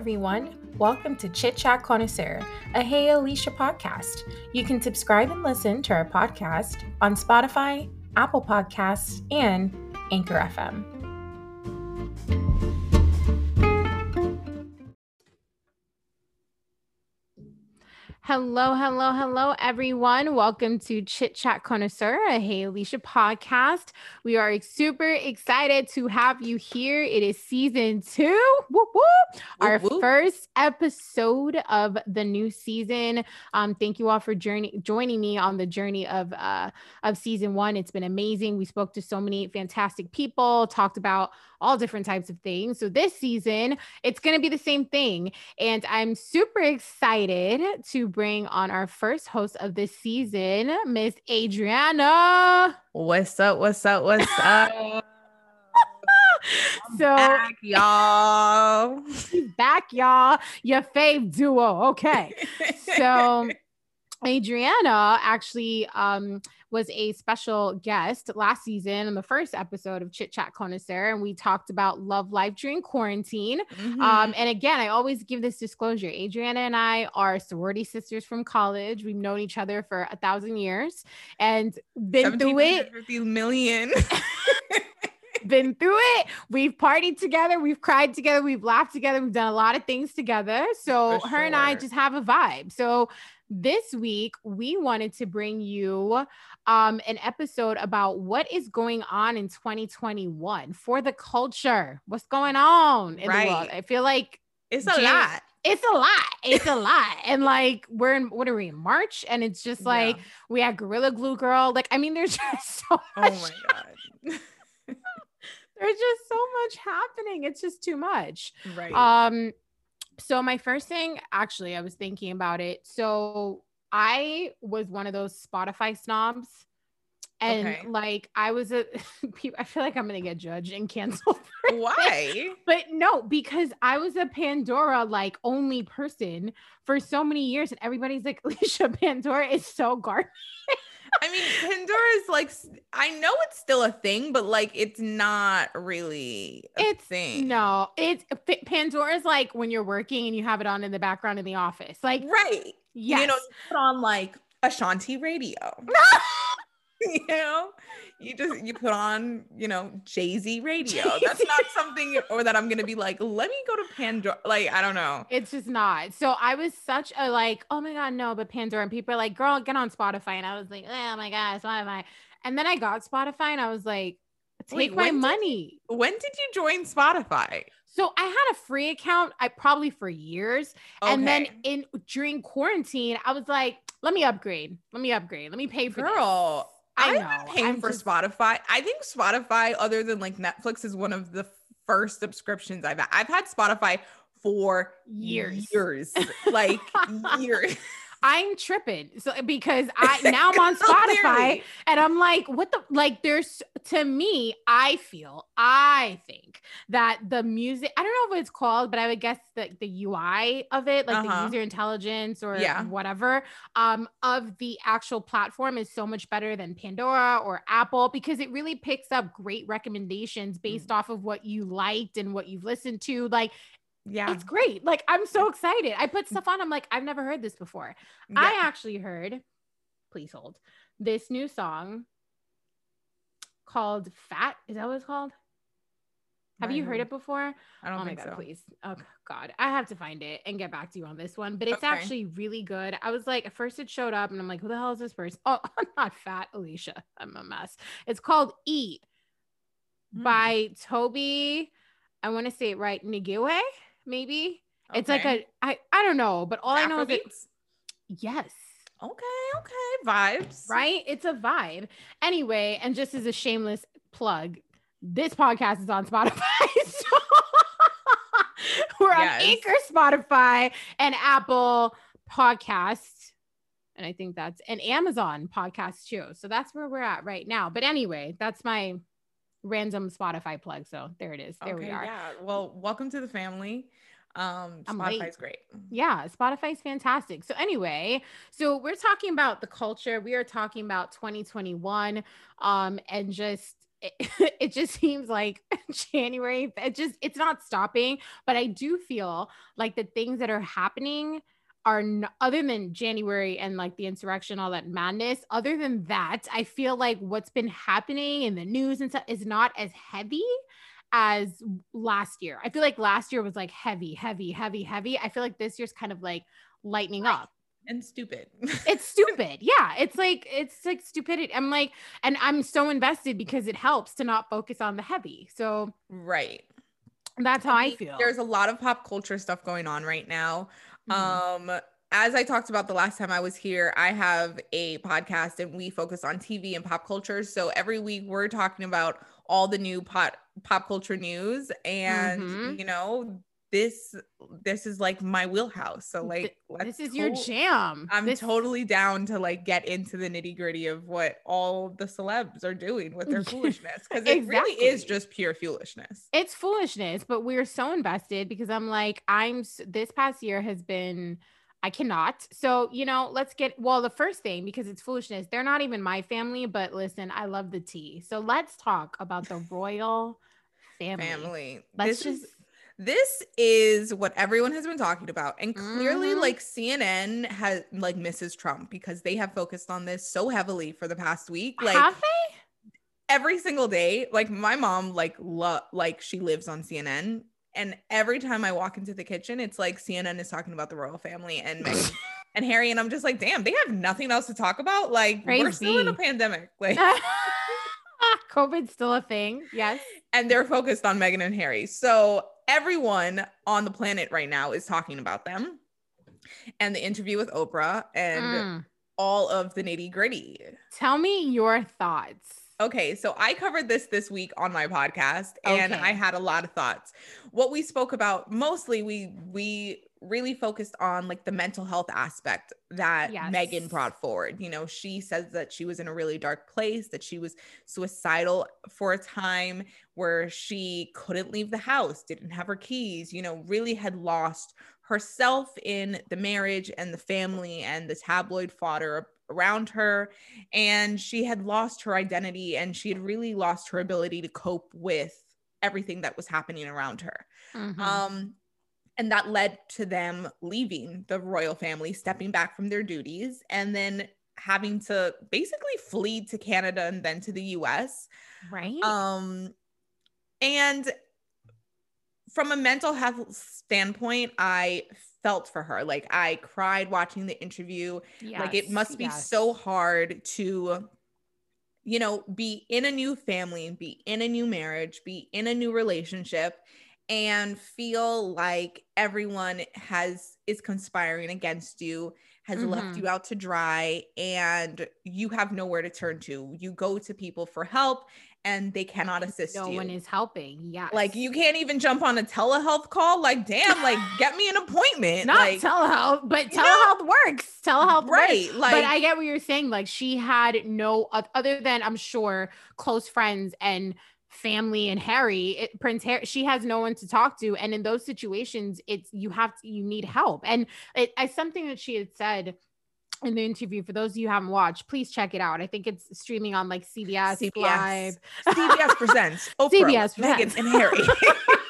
everyone. Welcome to Chit Chat Connoisseur, a Hey Alisha podcast. You can subscribe and listen to our podcast on Spotify, Apple Podcasts, and Anchor FM. Hello, hello, hello, everyone. Welcome to Chit Chat Connoisseur, a Hey Alisha podcast. We are super excited to have you here. It is season two, whoop, whoop. our whoop. first episode of the new season. Um, thank you all for journey, joining me on the journey of uh, of season one. It's been amazing. We spoke to so many fantastic people, talked about all different types of things. So this season, it's going to be the same thing. And I'm super excited to bring on our first host of this season, Miss Adriana. What's up? What's up? What's up? so back, y'all. back, y'all. Your fave duo. Okay. So Adriana actually um was a special guest last season in the first episode of Chit Chat Connoisseur, and we talked about love life during quarantine. Mm-hmm. Um, and again, I always give this disclosure: Adriana and I are sorority sisters from college. We've known each other for a thousand years and been through it. Million. been through it. We've partied together. We've cried together. We've laughed together. We've done a lot of things together. So For her sure. and I just have a vibe. So this week we wanted to bring you um, an episode about what is going on in 2021 for the culture. What's going on in right. the world? I feel like it's a lot. It's a lot. It's a lot. And like we're in what are we in March? And it's just like yeah. we had Gorilla Glue Girl. Like, I mean, there's just so much. Oh my God. there's just so much happening. It's just too much. Right. Um, so my first thing, actually, I was thinking about it. So I was one of those Spotify snobs. And okay. like I was a I feel like I'm gonna get judged and canceled. Why? But no, because I was a Pandora like only person for so many years, and everybody's like, Alisha Pandora is so garbage. I mean, Pandora is like I know it's still a thing, but like it's not really a it's, thing. No, it's Pandora is like when you're working and you have it on in the background in the office. Like right. Yes. You know, you put on like Ashanti radio. you know, you just you put on, you know, Jay-Z radio. Jay-Z. That's not something or that I'm gonna be like, let me go to Pandora. Like, I don't know. It's just not. So I was such a like, oh my god, no, but Pandora. And people are like, girl, get on Spotify. And I was like, oh my god, Spotify. And then I got Spotify and I was like, take Wait, my money. Did, when did you join Spotify? So I had a free account, I probably for years. Okay. And then in during quarantine, I was like, let me upgrade. Let me upgrade. Let me pay for Girl. I know. I've paying I'm for just... Spotify. I think Spotify, other than like Netflix, is one of the first subscriptions I've had. I've had Spotify for years, years, like years. I'm tripping. So because I now I'm on Spotify and I'm like, what the like there's to me, I feel, I think that the music, I don't know what it's called, but I would guess the, the UI of it, like uh-huh. the user intelligence or yeah. whatever, um, of the actual platform is so much better than Pandora or Apple because it really picks up great recommendations based mm. off of what you liked and what you've listened to. Like yeah. It's great. Like I'm so excited. I put stuff on. I'm like, I've never heard this before. Yeah. I actually heard, please hold, this new song called Fat. Is that what it's called? Have you heard it before? I don't oh think my God, so. Please. Oh God. I have to find it and get back to you on this one. But it's okay. actually really good. I was like, at first it showed up and I'm like, who the hell is this person? Oh, I'm not fat, Alisha. I'm a mess. It's called Eat mm. by Tobe. I want to say it right. Nwigwe maybe. Okay. It's like a I I don't know, but all I know is it's yes. Okay, okay, vibes. Right? It's a vibe. Anyway, and just as a shameless plug, this podcast is on Spotify. so we're yes. on Anchor, Spotify, and Apple Podcasts. And I think that's an Amazon podcast too. So that's where we're at right now. But anyway, that's my random Spotify plug. So there it is. There okay, we are. Yeah. Well, welcome to the family. Um, Spotify's great. Yeah, Spotify's fantastic. So anyway, so we're talking about the culture. We are talking about 2021, um, and just it, it just seems like January, it just, it's not stopping. But I do feel like the things that are happening are n- other than January and like the insurrection, all that madness. Other than that, I feel like what's been happening in the news and stuff is not as heavy as last year. I feel like last year was like heavy, heavy, heavy, heavy. I feel like this year's kind of like lightening up and stupid. it's stupid. Yeah. It's like, it's like stupidity. I'm like, and I'm so invested because it helps to not focus on the heavy. So, right. That's how I feel. There's a lot of pop culture stuff going on right now. Mm-hmm. Um, as I talked about the last time I was here, I have a podcast and we focus on TV and pop culture. So every week we're talking about all the new pop pop culture news and mm-hmm. you know this this is like my wheelhouse. So like this is to- your jam. I'm this- totally down to like get into the nitty gritty of what all the celebs are doing with their foolishness because it exactly. really is just pure foolishness. It's foolishness, but we're so invested because I'm like I'm this past year has been I cannot. So, you know, let's get well, the first thing because it's foolishness. They're not even my family, but listen, I love the tea. So, let's talk about the royal family. Family. Let's this just is- this is what everyone has been talking about and clearly mm-hmm. like cnn has like mrs trump because they have focused on this so heavily for the past week like have they? every single day like my mom like lo- like she lives on cnn and every time i walk into the kitchen it's like cnn is talking about the royal family and Meghan and harry and i'm just like damn they have nothing else to talk about like Crazy. we're still in a pandemic like COVID's still a thing. Yes. And they're focused on Meghan and Harry. So everyone on the planet right now is talking about them and the interview with Oprah and mm. all of the nitty gritty. Tell me your thoughts. Okay, so I covered this this week on my podcast and okay. I had a lot of thoughts. What we spoke about mostly we we really focused on like the mental health aspect that yes. Meghan brought forward. You know, she says that she was in a really dark place, that she was suicidal for a time where she couldn't leave the house, didn't have her keys, you know, really had lost herself in the marriage and the family and the tabloid fodder around her and she had lost her identity and she had really lost her ability to cope with everything that was happening around her. Mm-hmm. Um and that led to them leaving the royal family, stepping back from their duties, and then having to basically flee to Canada and then to the US. Right. Um, and from a mental health standpoint, I felt for her. Like I cried watching the interview. Yes, like it must be yes. so hard to you know, be in a new family, be in a new marriage, be in a new relationship and feel like everyone has is conspiring against you has mm-hmm. left you out to dry and you have nowhere to turn to you go to people for help and they cannot assist no you. No one is helping. Yeah. Like you can't even jump on a telehealth call. Like, damn, like get me an appointment. Not like, telehealth, but telehealth know? works. Telehealth right. Works. Like, but I get what you're saying. Like she had no other than I'm sure close friends and family and Harry, it, Prince Harry, she has no one to talk to. And in those situations, it's you have to, you need help. And it, it's something that she had said in the interview. For those of you who haven't watched, please check it out. I think it's streaming on like CBS, CBS. Live. CBS presents Oprah, CBS presents. Meghan and Harry.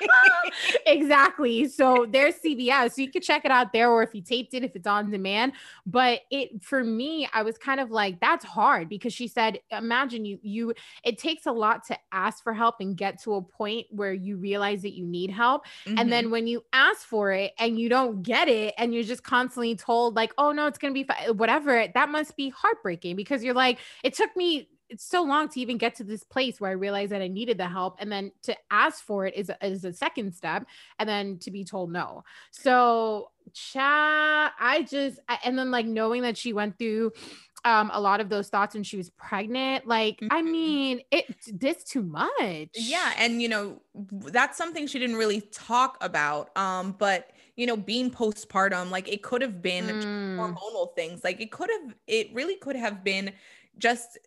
exactly. So there's CBS. So you can check it out there, or if you taped it, if it's on demand. But it for me, I was kind of like, that's hard because she said, imagine you, you, it takes a lot to ask for help and get to a point where you realize that you need help. Mm-hmm. And then mm-hmm. when you ask for it and you don't get it, and you're just constantly told, like, oh no, it's gonna be fine, whatever, that must be heartbreaking because you're like, it took me it's so long to even get to this place where I realized that I needed the help. And then to ask for it is, is a second step. And then to be told no. So, cha, I just, and then like knowing that she went through um a lot of those thoughts when she was pregnant like mm-hmm. i mean it this too much yeah and you know that's something she didn't really talk about um but you know being postpartum like it could have been mm. hormonal things like it could have it really could have been just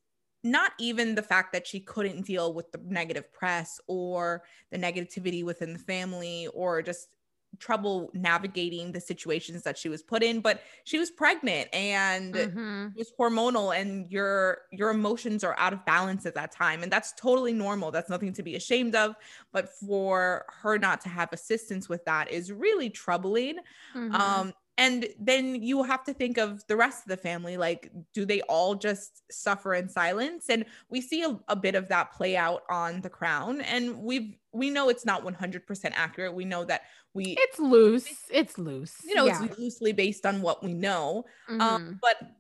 not even the fact that she couldn't deal with the negative press or the negativity within the family or just trouble navigating the situations that she was put in but she was pregnant and Mhm. it was hormonal and your your emotions are out of balance at that time and that's totally normal that's nothing to be ashamed of but for her not to have assistance with that is really troubling Mhm. um and then you have to think of the rest of the family like do they all just suffer in silence and we see a, a bit of that play out on the crown and we've we know it's not 100% accurate we know that we it's loose. It's loose. you know yeah. it's loosely based on what we know Mhm. um, but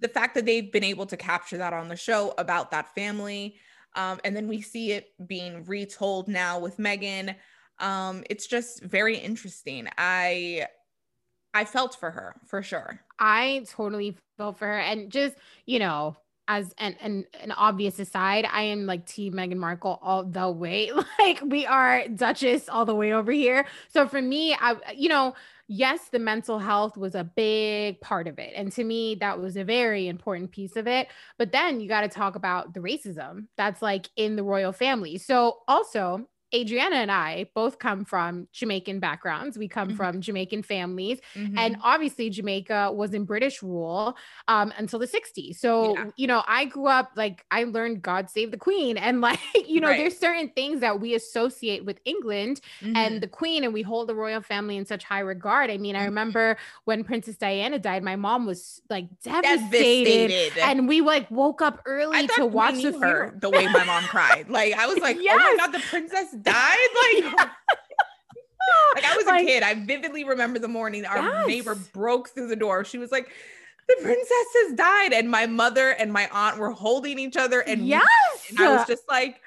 the fact that they've been able to capture that on the show about that family, um, and then we see it being retold now with Meghan, um, it's just very interesting. I I felt for her for sure. I totally felt for her. And just, you know, as an, an an obvious aside, I am like Team Meghan Markle all the way. Like we are Duchess all the way over here. So for me, I you know, yes, the mental health was a big part of it. And to me, that was a very important piece of it. But then you got to talk about the racism that's like in the royal family. So also Adriana and I both come from Jamaican backgrounds. We come Mhm. from Jamaican families. Mhm. And obviously, Jamaica was in British rule um, until the 60s. So, Yeah. you know, I grew up like I learned God Save the Queen. And like, you know, Right. there's certain things that we associate with England Mhm. and the Queen, and we hold the royal family in such high regard. I mean, I Mhm. remember when Princess Diana died, my mom was like devastated. devastated. And we like woke up early to watch the her the way my mom cried. Like I was like, oh my god, the princess died. Like, like I was a kid. I vividly remember the morning our Yes. neighbor broke through the door. She was like, the princess has died, and my mother and my aunt were holding each other, and yes. and I was just like,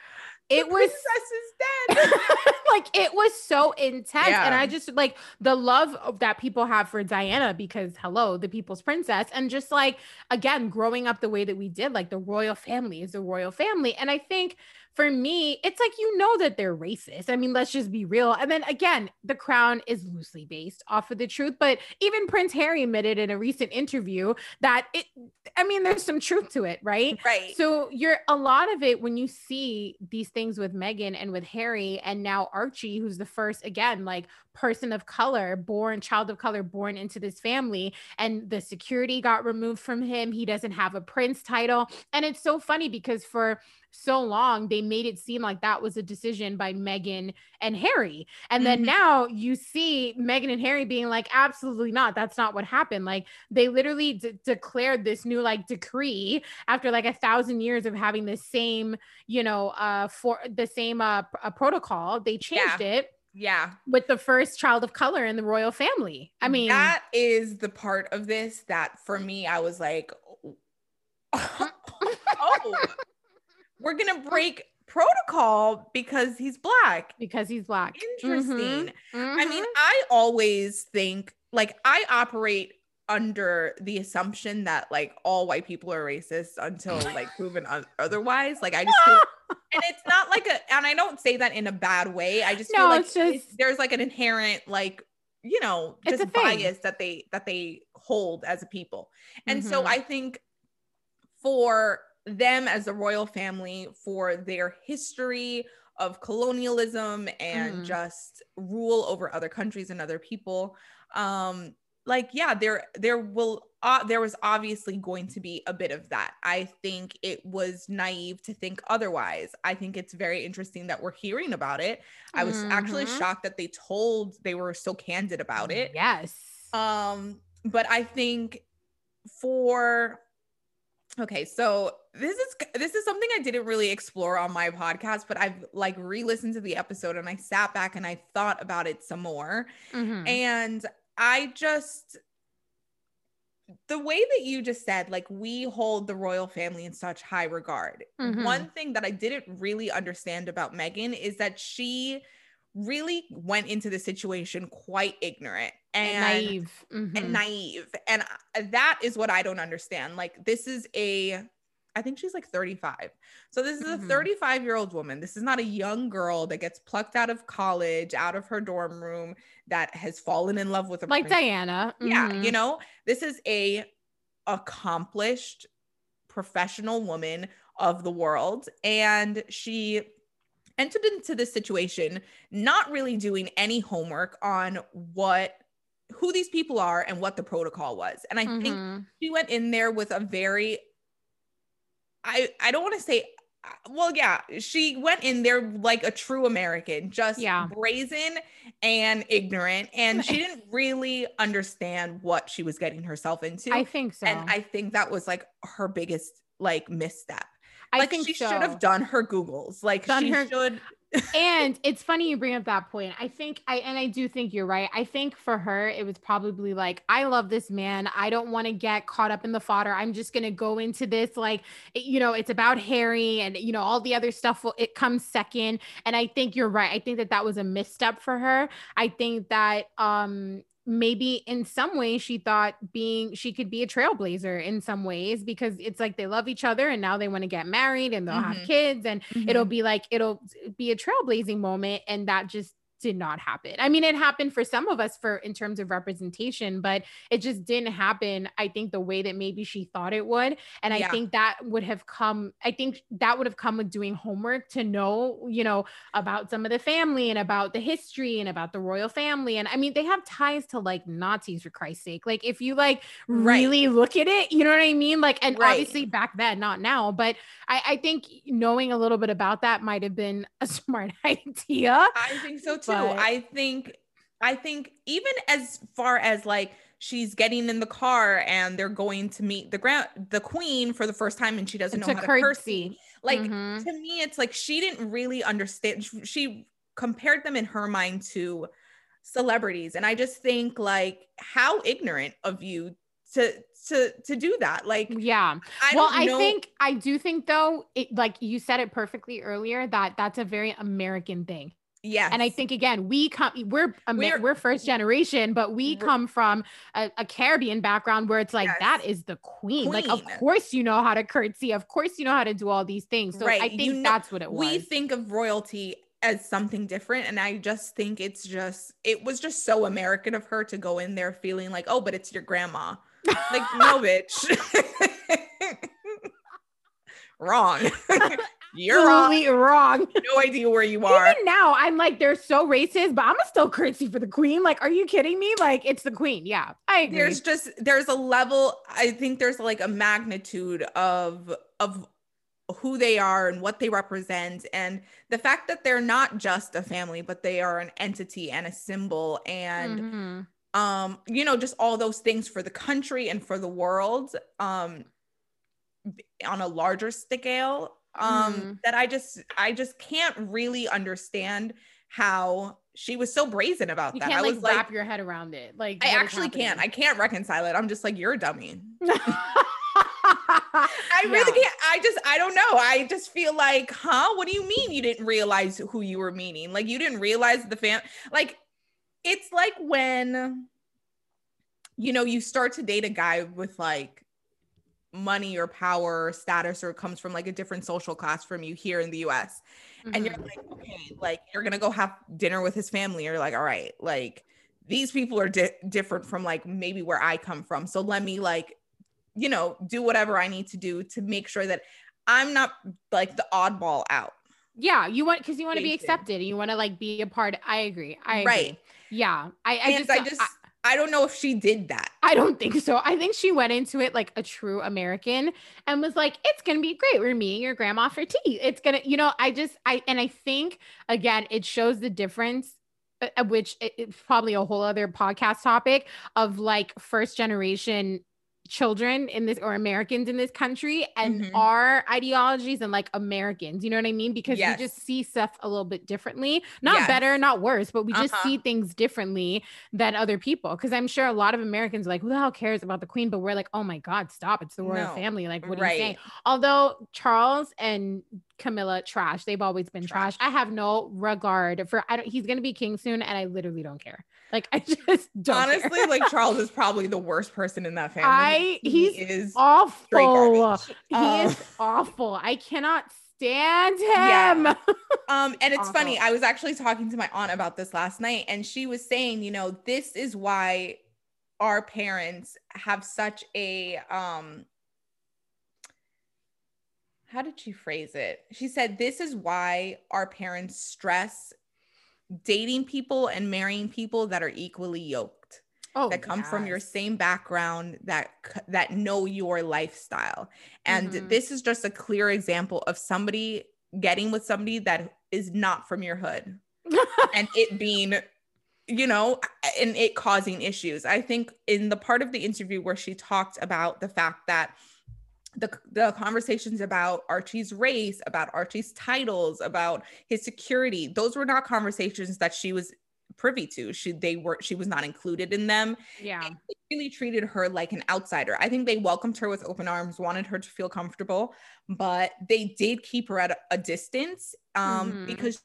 it the was princess is dead. like it was so intense and i just like the love of- that people have for diana because hello the people's princess and just like again growing up the way that we did like the royal family is a royal family and i think for me it's like you know that they're racist i mean let's just be real and then again the crown is loosely based off of the truth but even prince harry admitted in a recent interview that it i mean there's some truth to it right right. so you're a lot of it when you see these things with Meghan and with Harry and now Archie, who's the first again, like person of color, born child of color, born into this family, and the security got removed from him. He doesn't have a prince title. And it's so funny because for so long they made it seem like that was a decision by Meghan and Harry. And then Mhm. now you see Meghan and Harry being like, absolutely not. That's not what happened. Like they literally de- declared this new like decree after like a thousand years of having the same, you know, uh, for the same uh, p- uh protocol. They changed it yeah. with the first child of color in the royal family. I mean, that is the part of this that for me, I was like, oh, we're gonna break protocol because he's black. because he's black. Interesting. Mhm, I mean, mhm. I always think like I operate under the assumption that like all white people are racist until like proven otherwise. Like I just feel, and it's not like a and I don't say that in a bad way. I just feel like it's just- it's- there's like an inherent like you know just bias that they that they hold as a people. And so Mhm. I think for them as a royal family, for their history of colonialism and Mhm. just rule over other countries and other people, um, like yeah, there there will uh, there was obviously going to be a bit of that. I think it was naive to think otherwise. I think it's very interesting that we're hearing about it. I was actually Mhm. shocked that they told they were so candid about it. Yes. Um, but I think for okay, so this is this is something I didn't really explore on my podcast, but I've like re-listened to the episode and I sat back and I thought about it some more. Mhm. And I just the way that you just said, like we hold the royal family in such high regard. Mhm. One thing that I didn't really understand about Meghan is that she really went into the situation quite ignorant and and naive. and Mhm. naive. And that is what I don't understand. Like, this is a, I think she's like 35. So, this is a Mhm. 35 year old woman. This is not a young girl that gets plucked out of college, out of her dorm room, that has fallen in love with a like prince. Diana. Yeah. Mhm. You know, this is a accomplished professional woman of the world. And she entered into this situation not really doing any homework on what who these people are and what the protocol was. And I mm-hmm. think she went in there with a very I I don't want to say uh, well yeah she went in there like a true american just yeah. brazen and ignorant and she didn't really understand what she was getting herself into i think so and i think that was like her biggest like misstep I like think she so. should have done her Googles. Like done she her, should. And it's funny you bring up that point. I think I and I do think you're right. I think for her it was probably like I love this man. I don't want to get caught up in the fodder. I'm just going to go into this like you know, it's about Harry and you know all the other stuff will, it comes second. And I think you're right. I think that that was a misstep for her. I think that um maybe in some ways she thought being she could be a trailblazer in some ways because it's like they love each other and now they want to get married and they'll mm-hmm. have kids and mm-hmm. it'll be like it'll be a trailblazing moment and that just did not happen. I mean, it happened for some of us for in terms of representation, but it just didn't happen. I think the way that maybe she thought it would. And yeah. I think that would have come, I think that would have come with doing homework to know, you know, about some of the family and about the history and about the royal family. And I mean, they have ties to like Nazis for Christ's sake. Like if you like really right. look at it, you know what I mean? Like, and right. obviously back then, not now, but I, I think knowing a little bit about that might have been a smart idea. I think so too but... I think I think even as far as like she's getting in the car and they're going to meet the ground the queen for the first time and she doesn't it's know how to curtsy. Like mm-hmm. to me, it's like she didn't really understand. She compared them in her mind to celebrities, and I just think like how ignorant of you to to to do that like yeah I well i think i do think though it like you said it perfectly earlier that that's a very american thing yeah. And I think again, we come we're we're, we're first generation, but we come from a, a Caribbean background where it's like yes. that is the queen. queen. Like of course you know how to curtsy, of course you know how to do all these things. So right. I think you know, that's what it was. We think of royalty as something different and I just think it's just it was just so American of her to go in there feeling like, "Oh, but it's your grandma." like, no bitch. Wrong. You're wrong. wrong. No idea where you are. Even now, I'm like, they're so racist, but I'm still curtsy for the queen. Like, are you kidding me? Like, it's the queen. Yeah, I agree. There's just there's a level. I think there's like a magnitude of of who they are and what they represent and the fact that they're not just a family but they are an entity and a symbol and mm-hmm. um you know just all those things for the country and for the world um on a larger scale um mm. that I just I just can't really understand how she was so brazen about you that. Can't, I like, was wrap like, your head around it. Like I actually can't. I can't reconcile it. I'm just like you're a dummy. I really yeah. can't. I just I don't know. I just feel like, huh? What do you mean you didn't realize who you were meaning? Like you didn't realize the fan like it's like when you know you start to date a guy with like money or power or status or comes from like a different social class from you here in the US. Mm-hmm. And you're mm-hmm. like, okay, like you're to go have dinner with his family. You're like, all right, like these people are di- different from like maybe where I come from. So let me like, you know, do whatever I need to do to make sure that I'm not like the oddball out. Yeah, you want because you want to be accepted and you want to like be a part. I agree. I agree. right. Yeah, I, I just, I just, I, I don't know if she did that. I don't think so. I think she went into it like a true American and was like, it's going to be great. We're meeting your grandma for tea. It's going to, you know, I just, I, and I think again, it shows the difference uh, uh, which it's probably a whole other podcast topic of like first generation children in this or Americans in this country and mm-hmm. our ideologies and like Americans. You know what I mean? Because yes. we just see stuff a little bit differently. Not yes. better, not worse, but we just uh-huh. see things differently than other people. Because I'm sure a lot of Americans are like, who the hell cares about the queen? But we're like, oh my God, stop. It's the royal no. family. Like, what are right. you saying? Although Charles and Camilla trash. They've always been trash. trash. I have no regard for I don't he's gonna be king soon and I literally don't care. Like I just don't honestly like Charles is probably the worst person in that family. I he's he is awful. He um, is awful. I cannot stand him. Yeah. Um, and it's awful. funny. I was actually talking to my aunt about this last night, and she was saying, you know, this is why our parents have such a um how did she phrase it? She said, This is why our parents stress dating people and marrying people that are equally yoked. Oh, that come yes. from your same background that that know your lifestyle and mm-hmm. this is just a clear example of somebody getting with somebody that is not from your hood and it being you know and it causing issues i think in the part of the interview where she talked about the fact that the, the conversations about Archie's race, about Archie's titles, about his security, those were not conversations that she was privy to. She they were she was not included in them. Yeah. And they really treated her like an outsider. I think they welcomed her with open arms, wanted her to feel comfortable, but they did keep her at a, a distance um mm-hmm. because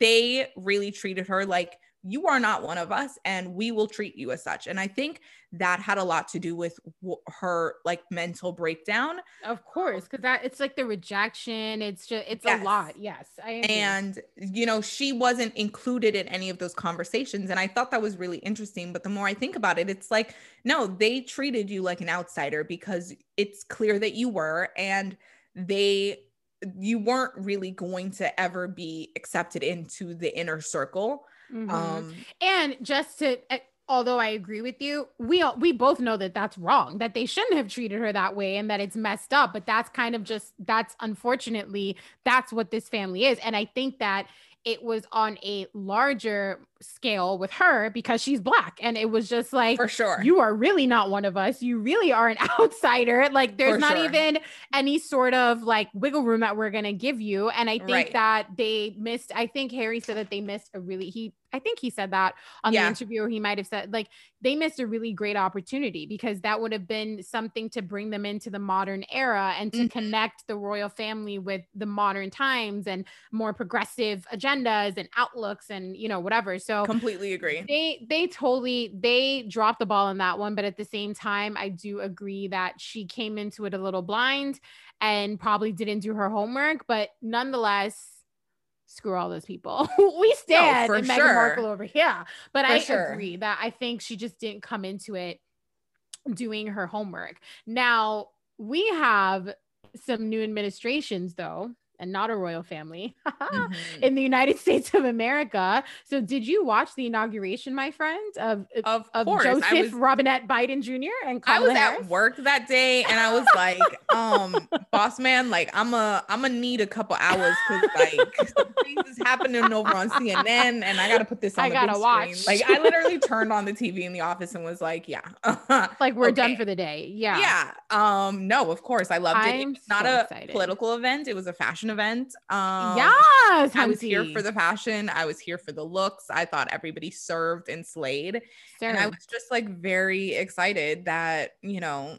they really treated her like you are not one of us and we will treat you as such. And i think that had a lot to do with w- her like mental breakdown. Of course because that it's like the rejection it's just it's yes. a lot yes I and you know she wasn't included in any of those conversations and i thought that was really interesting but the more i think about it it's like no they treated you like an outsider because it's clear that you were and they you weren't really going to ever be accepted into the inner circle Mm-hmm. Um, and just to, eh, although I agree with you, we all, we both know that that's wrong, that they shouldn't have treated her that way and that it's messed up. But that's kind of just, that's unfortunately, that's what this family is. And I think that it was on a larger scale with her because she's black and it was just like for sure you are really not one of us you really are an outsider like there's for not sure. even any sort of like wiggle room that we're going to give you and i think right. that they missed i think harry said that they missed a really he I think he said that on yeah. the interview, or he might have said like they missed a really great opportunity because that would have been something to bring them into the modern era and to mm-hmm. connect the royal family with the modern times and more progressive agendas and outlooks and you know whatever. So completely agree. They they totally they dropped the ball on that one, but at the same time, I do agree that she came into it a little blind and probably didn't do her homework, but nonetheless screw all those people. we stand no, and Meghan sure. Markle over here. But for I sure. agree that I think she just didn't come into it doing her homework. Now we have some new administrations though and not a royal family mm-hmm. in the United States of America. So, did you watch the inauguration, my friend, of of, of course. Joseph was, Robinette Biden Jr. and Kamala I was Harris? at work that day, and I was like, um, boss man, like I'm a I'm gonna need a couple hours because like things is happening over on CNN, and I gotta put this on. I gotta watch. Screen. Like I literally turned on the TV in the office and was like, yeah, like we're okay. done for the day. Yeah, yeah. Um, no, of course, I loved it. It's not so a excited. political event; it was a fashion event. Um, yes, I was here for the fashion. I was here for the looks. I thought everybody served and slayed, served. and I was just like very excited that you know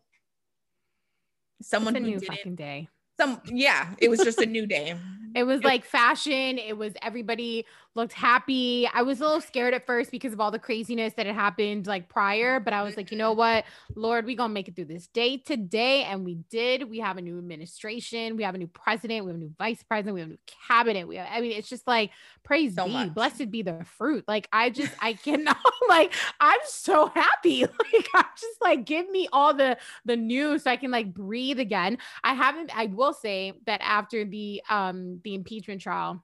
someone it's a new fucking day. Some yeah, it was just a new day. It was like fashion. It was everybody looked happy. I was a little scared at first because of all the craziness that had happened like prior, but I was like, you know what, Lord, we gonna make it through this day today, and we did. We have a new administration, we have a new president, we have a new vice president, we have a new cabinet. We have, I mean, it's just like praise so be, much. blessed be the fruit. Like I just, I cannot, like I'm so happy. Like I'm just like, give me all the the news so I can like breathe again. I haven't. I will say that after the um the impeachment trial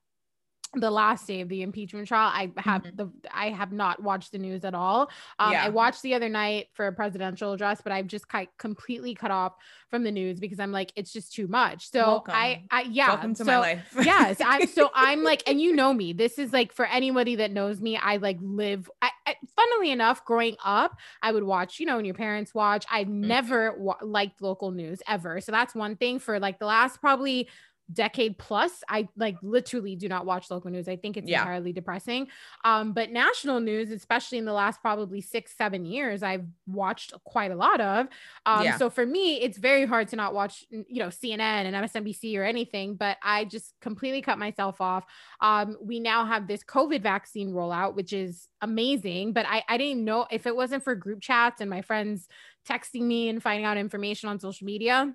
the last day of the impeachment trial i have mm-hmm. the i have not watched the news at all um, yeah. i watched the other night for a presidential address but i've just completely cut off from the news because i'm like it's just too much so Welcome. i i yeah Welcome to so, my life yes i'm so i'm like and you know me this is like for anybody that knows me i like live I, I funnily enough growing up i would watch you know when your parents watch i mm-hmm. never wa- liked local news ever so that's one thing for like the last probably decade plus i like literally do not watch local news i think it's yeah. entirely depressing um but national news especially in the last probably six seven years i've watched quite a lot of um yeah. so for me it's very hard to not watch you know cnn and msnbc or anything but i just completely cut myself off um we now have this covid vaccine rollout which is amazing but i i didn't know if it wasn't for group chats and my friends texting me and finding out information on social media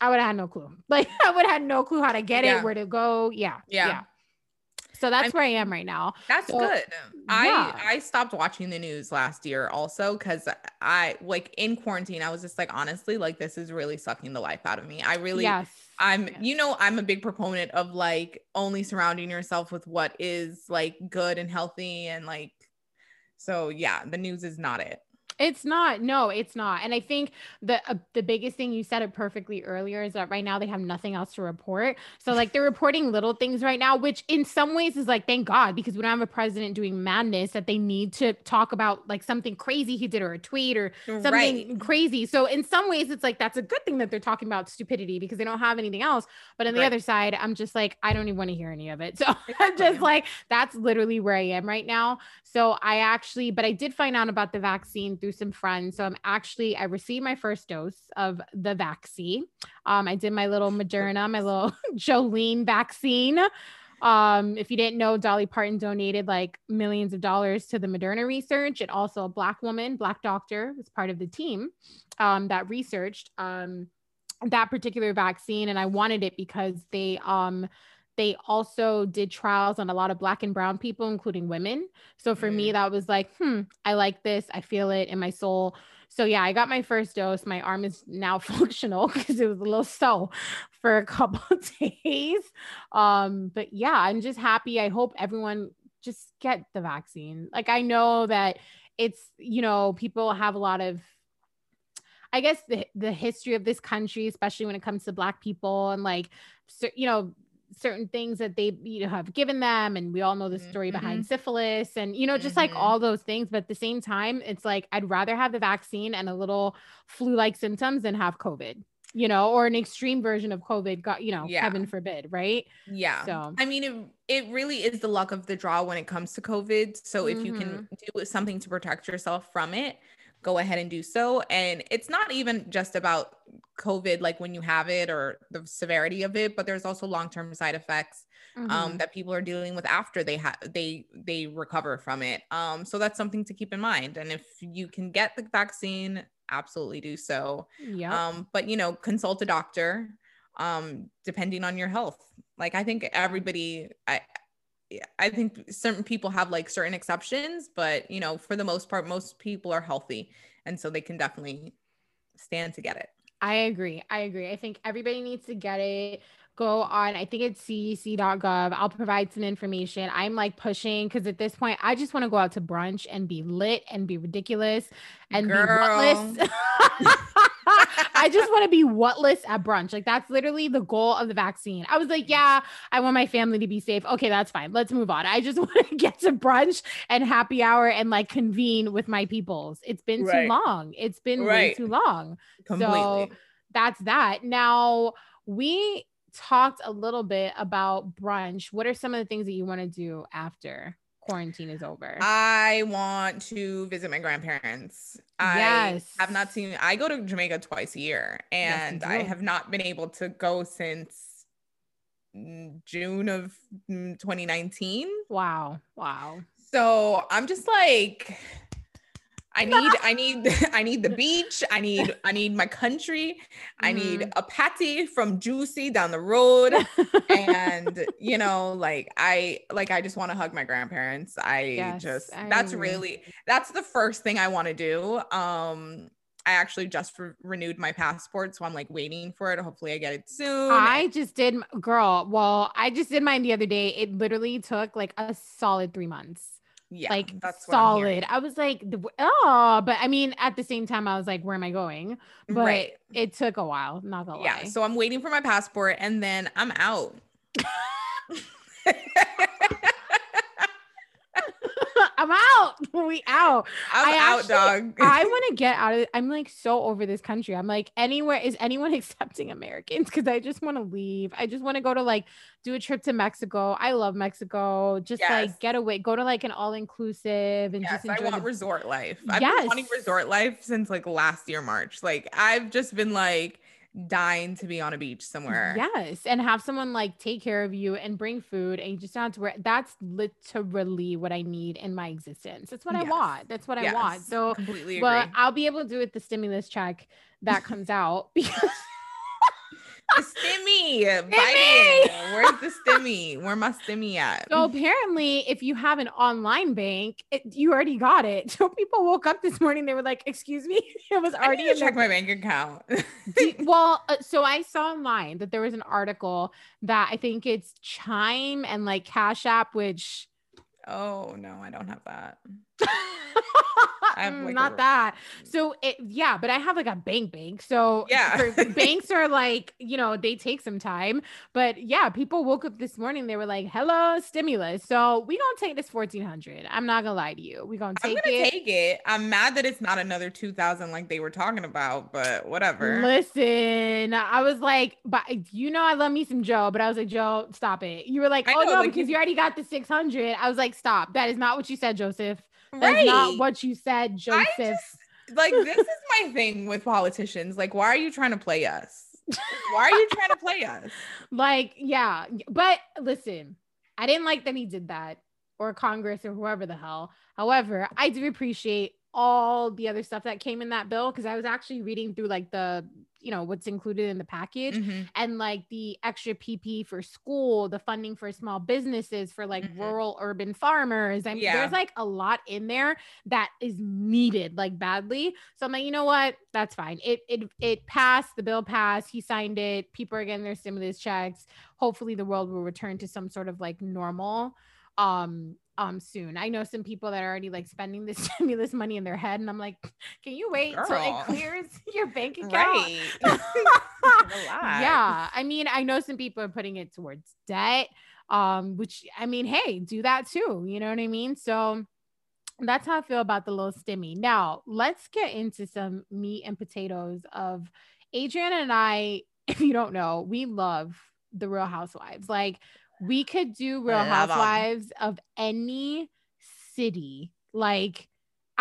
I would have had no clue. Like I would have had no clue how to get yeah. it, where to go. Yeah. Yeah. yeah. So that's I'm, where I am right now. That's so, good. I yeah. I stopped watching the news last year also because I like in quarantine, I was just like, honestly, like this is really sucking the life out of me. I really yes. I'm, Yeah. you know, I'm a big proponent of like only surrounding yourself with what is like good and healthy and like, so yeah, the news is not it. It's not. No, it's not. And I think the uh, the biggest thing you said it perfectly earlier is that right now they have nothing else to report. So like they're reporting little things right now, which in some ways is like thank God because we don't have a president doing madness that they need to talk about like something crazy he did or a tweet or something Right. crazy. So in some ways it's like that's a good thing that they're talking about stupidity because they don't have anything else. But on the Right. other side, I'm just like I don't even want to hear any of it. So I'm just like that's literally where I am right now. So I actually, but I did find out about the vaccine through some friends. So I'm actually, I received my first dose of the vaccine. Um, I did my little Moderna, my little Jolene vaccine. Um, if you didn't know, Dolly Parton donated like millions of dollars to the Moderna research, and also a black woman, black doctor, was part of the team um, that researched um, that particular vaccine. And I wanted it because they um, they also did trials on a lot of black and brown people, including women. So for me, Mm. that was like, hmm, I like this. I feel it in my soul. So yeah, I got my first dose. My arm is now functional because it was a little sore for a couple of days. Um, but yeah, I'm just happy. I hope everyone just get the vaccine. Like I know that it's, you know, people have a lot of I guess the the history of this country, especially when it comes to black people and like cer- you know certain things that they you know have given them and we all know the story behind syphilis and you know just like Mhm. all those things but at the same time it's like I'd rather have the vaccine and a little flu like symptoms than have covid you know or an extreme version of covid got you know Yeah. heaven forbid right Yeah. So- I mean, it, it really is the luck of the draw when it comes to COVID. So if you Mm-hmm. can do something to protect yourself from it, go ahead and do so. And it's not even just about COVID, like when you have it or the severity of it, but there's also long-term side effects um, Mhm. that people are dealing with after they have they they recover from it. Um, so that's something to keep in mind. And if you can get the vaccine, absolutely do so. Yeah. Um, but you know, consult a doctor um depending on your health. Like I think everybody I I think certain people have like certain exceptions, but you know, for the most part, most people are healthy and so they can definitely stand to get it. I agree. I agree. I think everybody needs to get it. Go on, I think it's cdc.gov. I'll provide some information. I'm like pushing because at this point, I just want to go out to brunch and be lit and be ridiculous and be whatless. I just want to be whatless at brunch. Like that's literally the goal of the vaccine. I was like, yeah, I want my family to be safe. Okay, that's fine. Let's move on. I just want to get to brunch and happy hour and like convene with my peoples. It's been Right. too long. It's been way too long Completely. that's that. Now, we talked a little bit about brunch. What are some of the things that you want to do after quarantine is over? I want to visit my grandparents. I have not seen I go to Jamaica twice a year Yes, and I have not been able to go since mm, June of mm, 2019. wow. Wow. So I'm just like I need I need I need the beach. I need I need my country. I need Mm-hmm. a patty from Juici down the road. and you know, like I like I just want to hug my grandparents. I Yes, just I that's agree. really that's the first thing I want to do. Um I actually just re- renewed my passport, so I'm like waiting for it. Hopefully I get it soon. I just did, girl. Well, I just did mine the other day. It literally took like a solid three months. Yeah, like that's what I'm hearing. solid. I was like, oh, but I mean, at the same time, I was like, where am I going? But right. it took a while, not gonna Yeah, lie. so I'm waiting for my passport and then I'm out. I'm out. We out. I'm I out, actually- dog. I want to get out of I'm like so over this country. I'm like, anywhere is anyone accepting Americans? Because I just want to leave. I just want to go to like do a trip to Mexico. I love Mexico. Just Yes. like get away, go to like an all inclusive and yes, just I want the resort life. I've been wanting resort life since like last year March. Like I've just been like dying to be on a beach somewhere. Yes, and have someone like take care of you and bring food, and you just don't have to worry. That's literally what I need in my existence. That's what I want. That's what I want. So, completely well. I'll be able to do it the stimulus check that comes out because the stimmy, Biden. Where's the stimmy? Where my stimmy at? So apparently, if you have an online bank, it, you already got it. So people woke up this morning, they were like, "Excuse me, it was I already need to check my bank account. Do- well, uh, so I saw online that there was an article that I think it's Chime and like Cash App, which oh no, I don't have that. Have, Mm, like, not that. So it yeah, but I have like a bank bank. So Yeah. for- banks are like, you know, they take some time. But yeah, people woke up this morning, they were like, hello, stimulus. So we gonna take this 1400. I'm not gonna lie to you. We gonna I'm take gonna it. take it. I'm mad that it's not another 2000 like they were talking about, but whatever. Listen, I was like, but you know, I love me some Joe, but I was like, Joe, stop it. You were like, I oh know, no, like, because you- you already got the 600. I was like, stop. That is not what you said, Joseph. That's right. not what you said, Joseph. just- like this is my thing with politicians. Like, why are you trying to play us? Why are you trying to play us? like, yeah. But listen, I didn't like that he did that or Congress or whoever the hell. However, I do appreciate all the other stuff that came in that bill because I was actually reading through like the, you know, what's included in the package. Mhm. and like the extra PP for school, the funding for small businesses, for like Mhm. rural urban farmers. I mean, Yeah. there's like a lot in there that is needed like badly. So I'm like, you know what? That's fine. It it it passed. The bill passed. He signed it. People are getting their stimulus checks. Hopefully, the world will return to some sort of like normal. Um, um, soon. I know some people that are already like spending the stimulus money in their head, and I'm like, can you wait till it clears your bank account? Right. Yeah i mean i know some people are putting it towards debt um which i mean hey do that too you know what i mean so that's how i feel about the little stimmy now let's get into some meat and potatoes of adriana and i if you don't know we love the real housewives like we could do real I love 'em. housewives of any city like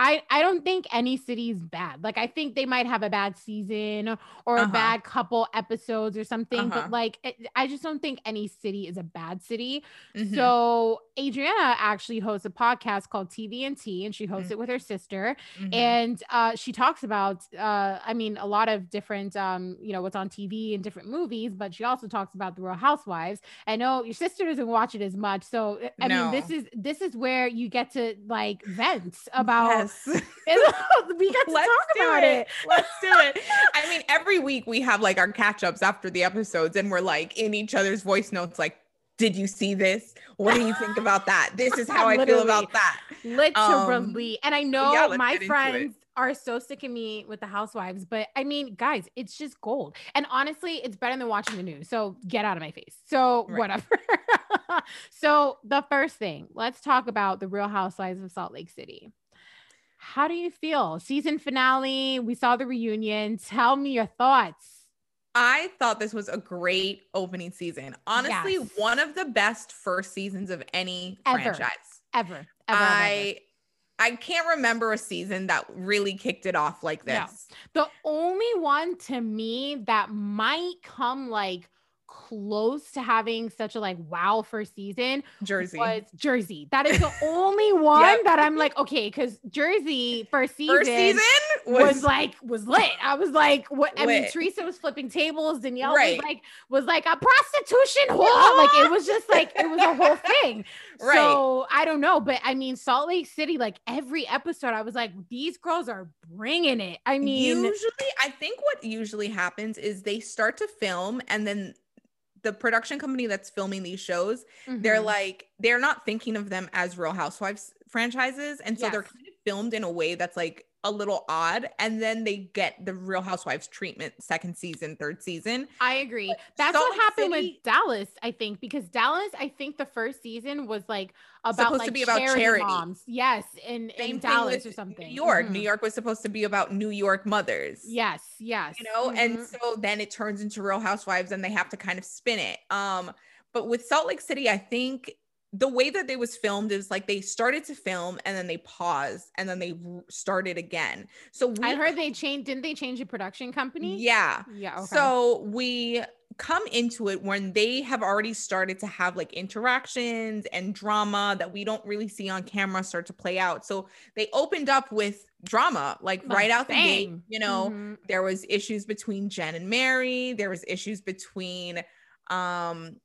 I, I don't think any city is bad. Like I think they might have a bad season or a Uh-huh. bad couple episodes or something, Uh-huh. but like it, I just don't think any city is a bad city. Mhm. So Adriana actually hosts a podcast called TV and T, and she hosts Mhm. it with her sister, Mhm. and uh, she talks about, uh, I mean, a lot of different, um, you know, what's on TV and different movies, but she also talks about the Real Housewives. I know your sister doesn't watch it as much, so I mean, this is this is where you get to like vent about. Yes. we got to Let's talk about it. Let's do it. I mean, every week we have like our catch ups after the episodes, and we're like in each other's voice notes, like, did you see this? What do you think about that? This is how I feel about that. Um, Literally. and I know yeah, my it. friends are so sick of me with the housewives, but I mean, guys, it's just gold. And honestly, it's better than watching the news. So get out of my face. So Right. whatever. so the first thing, let's talk about the real housewives of Salt Lake City. How do you feel? Season finale, we saw the reunion. Tell me your thoughts. I thought this was a great opening season. Honestly, Yes. one of the best first seasons of any Ever. franchise. Ever, ever. I I can't remember a season that really kicked it off like No. this. The only one to me that might come like close to having such a like wow first season Jersey. was Jersey. That is the only one Yep. that I'm like, okay, because Jersey first season, First season was, was, like was lit. I was like, what I mean, Teresa was flipping tables, Danielle Right. was like was like a prostitution whore. like it was just like it was a whole thing. Right. So I don't know, but I mean, Salt Lake City, like every episode, I was like, these girls are bringing it. I mean, usually I think what usually happens is they start to film and then the production company that's filming these shows, they're mhm. like they're not thinking of them as Real Housewives franchises and so they're kind of filmed in a way that's like a little odd and then they get the Real Housewives treatment second season, third season. I agree. That's Salt what Lake happened with Dallas, I think, because Dallas, I think the first season was like about Supposed like to be about charity, charity. moms. Yes, in, Same in Dallas or something. New York. Mhm. New York was supposed to be about New York mothers. Yes, yes. you know and Mhm. so then it turns into real housewives and they have to kind of spin it um but with salt lake city i think the way that they was filmed is like they started to film and then they paused and then they started again. So we, I heard they changed. Didn't they change the production company? yeah. Yeah. Okay. So we come into it when they have already started to have like interactions and drama that we don't really see on camera start to play out. So they opened up with drama like Like, right out the gate, you know. Mhm. There was issues between Jen and Mary, there was issues between um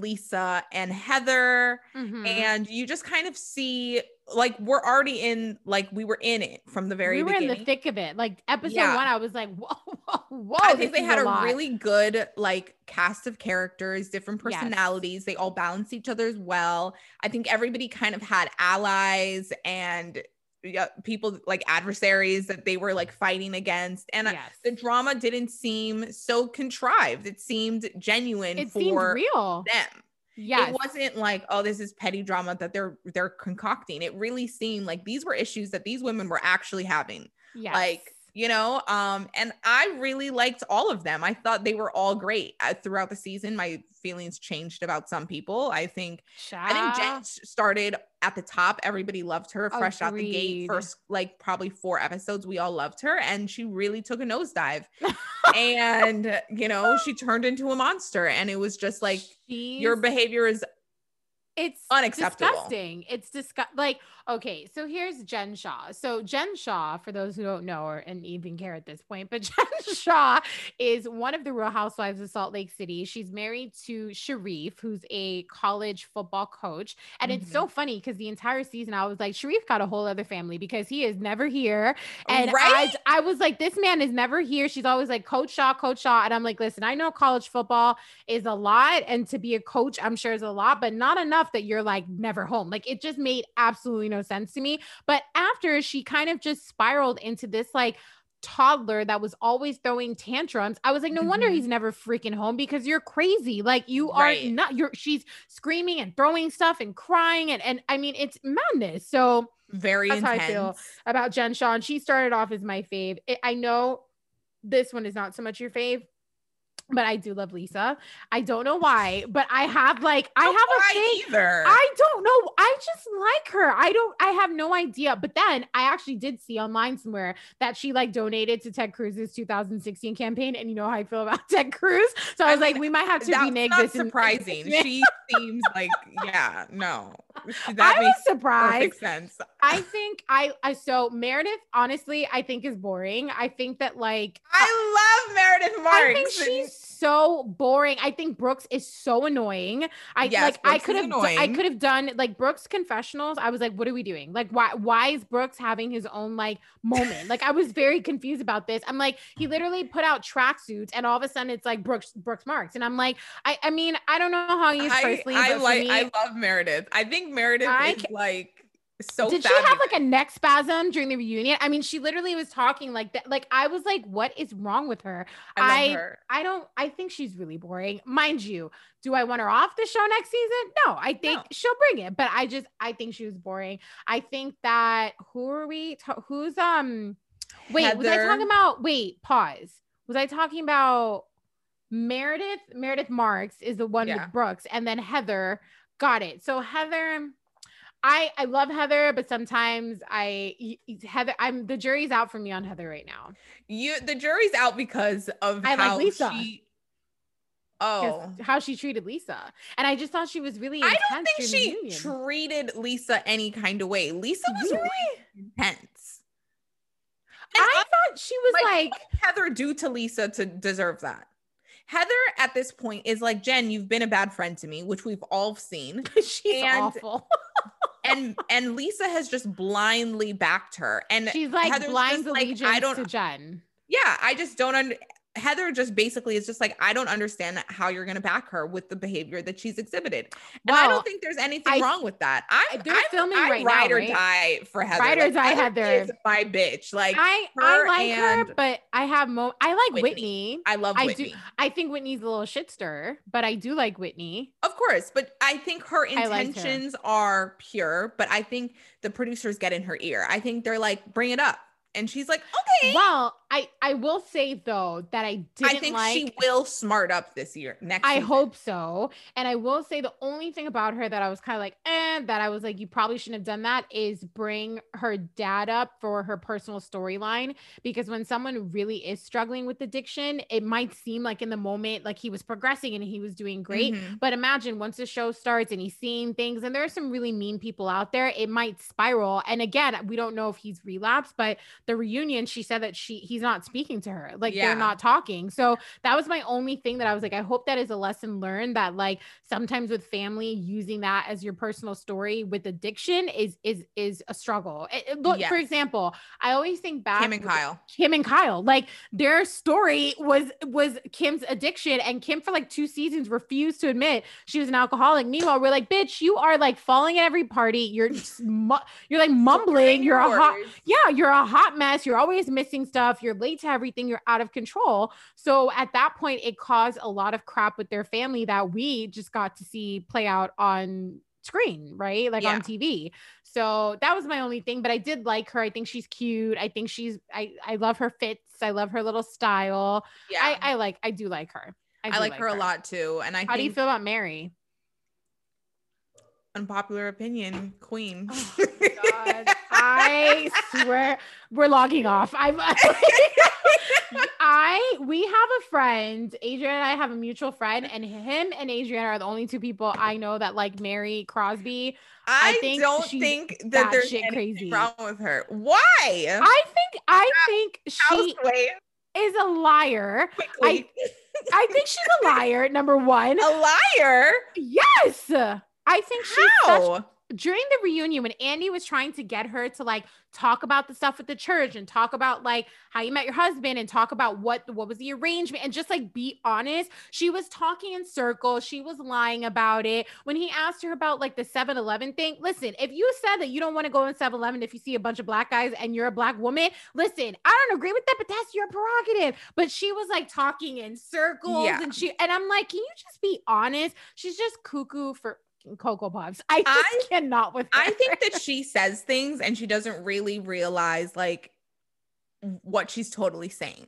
Lisa and Heather Mhm. and you just kind of see like we're already in like we were in it from the very we were beginning. in the thick of it. Like episode Yeah. one, I was like, whoa, whoa, whoa. I think they had a, lot. really good like cast of characters, different Yes. personalities. They all balanced each other's well. I think everybody kind of had allies and yeah, people like adversaries that they were like fighting against. And uh, yes. the drama didn't seem so contrived. It seemed genuine it seemed for real. them. yeah It wasn't like, oh, this is petty drama that they're they're concocting. It really seemed like these were issues that these women were actually having yes. like you know um and i really liked all of them. I thought they were all great uh, throughout the season. My feelings changed about some people. I think i think jen started at the top. Everybody loved her fresh out the gate first like probably four episodes we all loved her and she really took a nosedive. And you know she turned into a monster and it was just like your behavior is it's unacceptable. disgusting. It's disgust like okay, so here's Jen Shah. So Jen Shah, for those who don't know or and even care at this point, but Jen Shah is one of the Real Housewives of Salt Lake City. She's married to Sharrieff, who's a college football coach. And it's Mm-hmm. so funny because the entire season I was like, Sharrieff got a whole other family because he is never here. And Right? I, I was like, this man is never here. She's always like, Coach Shah, Coach Shah. And I'm like, listen, I know college football is a lot. And to be a coach, I'm sure is a lot, but not enough that you're like never home. Like it just made absolutely no sense to me. But after she kind of just spiraled into this like, toddler that was always throwing tantrums i was like no wonder Mhm. he's never freaking home because you're crazy like you Right. are not you're she's screaming and throwing stuff and crying and and i mean it's madness so very That's how I feel. about Jen Shah, and she started off as my fave. I- I know this one is not so much your fave, but I do love Lisa. I don't know why, but I have like I have a thing. either I don't know. I just like her. I don't, I have no idea. But then I actually did see online somewhere that she like donated to Ted Cruz's 2016 campaign. And you know how I feel about Ted Cruz. So I I was like, we might have to renege this. in- surprising. she seems like, yeah, no. That I was makes surprised. perfect sense. I think I, I so Meredith, honestly, I think is boring. I think that like I love Meredith Marks. I think she's so boring. I think Brooks is so annoying. I Yes, like I could have do- I could have done like Brooks confessionals. I was like, what are we doing? Like why why is Brooks having his own like moment? like I was very confused about this. I'm like, he literally put out tracksuits and all of a sudden it's like Brooks Brooks Marks. And I'm like, I I mean, I don't know how is I, personally. I like me, I love Meredith. I think Meredith I is like so did she have like a neck spasm during the reunion? I mean, she literally was talking like that. Like I was like, what is wrong with her? I I- her. I don't I think she's really boring. Mind you, do I want her off the show next season? No, I think No. she'll bring it, but I just I think she was boring. I think that who are we who's um wait, was I talking about wait, pause. Was I talking about Meredith? Meredith Marks is the one Yeah. with Brooks and then Heather got it. So Heather I I love Heather, but sometimes I Heather I'm the jury's out for me on Heather right now. You the jury's out because of I like how Lisa. she Oh. how she treated Lisa. And I just thought she was really I don't think she treated Lisa any kind of way. Lisa was Really? really intense. And I thought she was like, like, what did Heather do to Lisa to deserve that? Heather at this point is like, Jen, you've been a bad friend to me, which we've all seen. she's and- awful. And and Lisa has just blindly backed her. And She's like Heather's blind just like, allegiance I don't to Jen. yeah, I just don't under Heather just basically is just like, I don't understand how you're gonna back her with the behavior that she's exhibited. And I don't think there's anything I- wong with that. I'm, they're I'm, filming I right ride now, or right? die for Heather. Ride or Like, die Heather Heather. my bitch. Like I I like her, but I have mo I like Whitney. Whitney. I love I do- I think Whitney's a little shit stirrer, but I do like Whitney. Of course, but I think her I liked her. intentions are pure, but I think the producers get in her ear. I think they're like, bring it up. And she's like, okay. Well, I I will say though that I didn't I think like she will smart up this year. Next, I season. hope so. And I will say the only thing about her that I was kind of like, eh, that I was like, you probably shouldn't have done that is bring her dad up for her personal storyline. Because when someone really is struggling with addiction, it might seem like in the moment, like he was progressing and he was doing great. Mhm. But imagine once the show starts and he's seeing things, and there are some really mean people out there, it might spiral. And again, we don't know if he's relapsed, but the reunion, she said that she he's not speaking to her, like Yeah. they're not talking. So that was my only thing that I was like, I hope that is a lesson learned that like sometimes with family using that as your personal story with addiction is is is a struggle. It- it- look, for example, I always think back Kim and Kyle. Kim and Kyle. Like their story was was Kim's addiction, and Kim for like two seasons refused to admit she was an alcoholic. Meanwhile, we're like, bitch, you are like falling at every party. You're just mu- you're like mumbling. You're a hot yeah, you're a hot mess. You're always missing stuff. You're late to everything. You're out of control. So at that point, it caused a lot of crap with their family that we just got to see play out on screen, right? Like Yeah. on TV. So that was my only thing. But I did like her. I think she's cute. I think she's I I love her fits. I love her little style. Yeah, I I like I do like her. I, do like her a lot too. And I How do you feel about Mary? Unpopular opinion, queen. Oh God, I swear we're logging off. I'm I we have a friend, Adrian and I have a mutual friend, and him and Adrian are the only two people I know that like Mary Cosby. I, think don't think that there's anything crazy. wrong with her. Why? I think I think she is a liar. quickly. I think she's a liar, number one. a liar. Yes. I think she's such How? during the reunion when Andy was trying to get her to like talk about the stuff with the church and talk about like how you met your husband and talk about what what was the arrangement and just like be honest she was talking in circles she was lying about it when he asked her about like the 7-eleven thing listen if you said that you don't want to go in 7-eleven if you see a bunch of black guys and you're a black woman listen i don't agree with that but that's your prerogative but she was like talking in circles Yeah. and she and i'm like can you just be honest she's just cuckoo for Cocoa Puffs. I just I- cannot with her. I think that she says things and she doesn't really realize like what she's totally saying.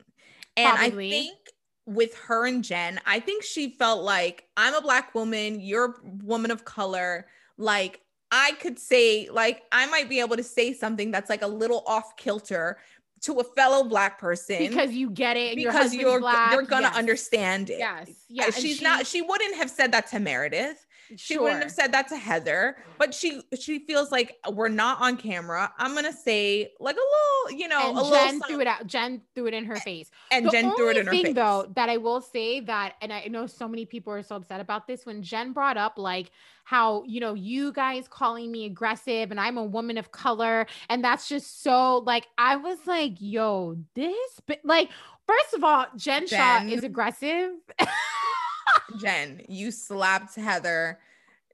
And Probably. I think with her and Jen, I think she felt like I'm a black woman, you're a woman of color. Like I could say, like, I might be able to say something that's like a little off kilter to a fellow black person because you get it and your because you're black. you're gonna Yes. understand it. Yes. Yeah. she's she- not she wouldn't have said that to Meredith. She wouldn't have said that to Heather, but she she feels like we're not on camera. I'm gonna say like a little, you know, and a Jen little threw it out. Jen threw it in her face. and the Jen threw it in her thing face. though that I will say that, and I know so many people are so upset about this when Jen brought up like how you know you guys calling me aggressive and I'm a woman of color, and that's just so like I was like, yo, this bi- like first of all, Jen, Shah is aggressive. Jen, you slapped Heather.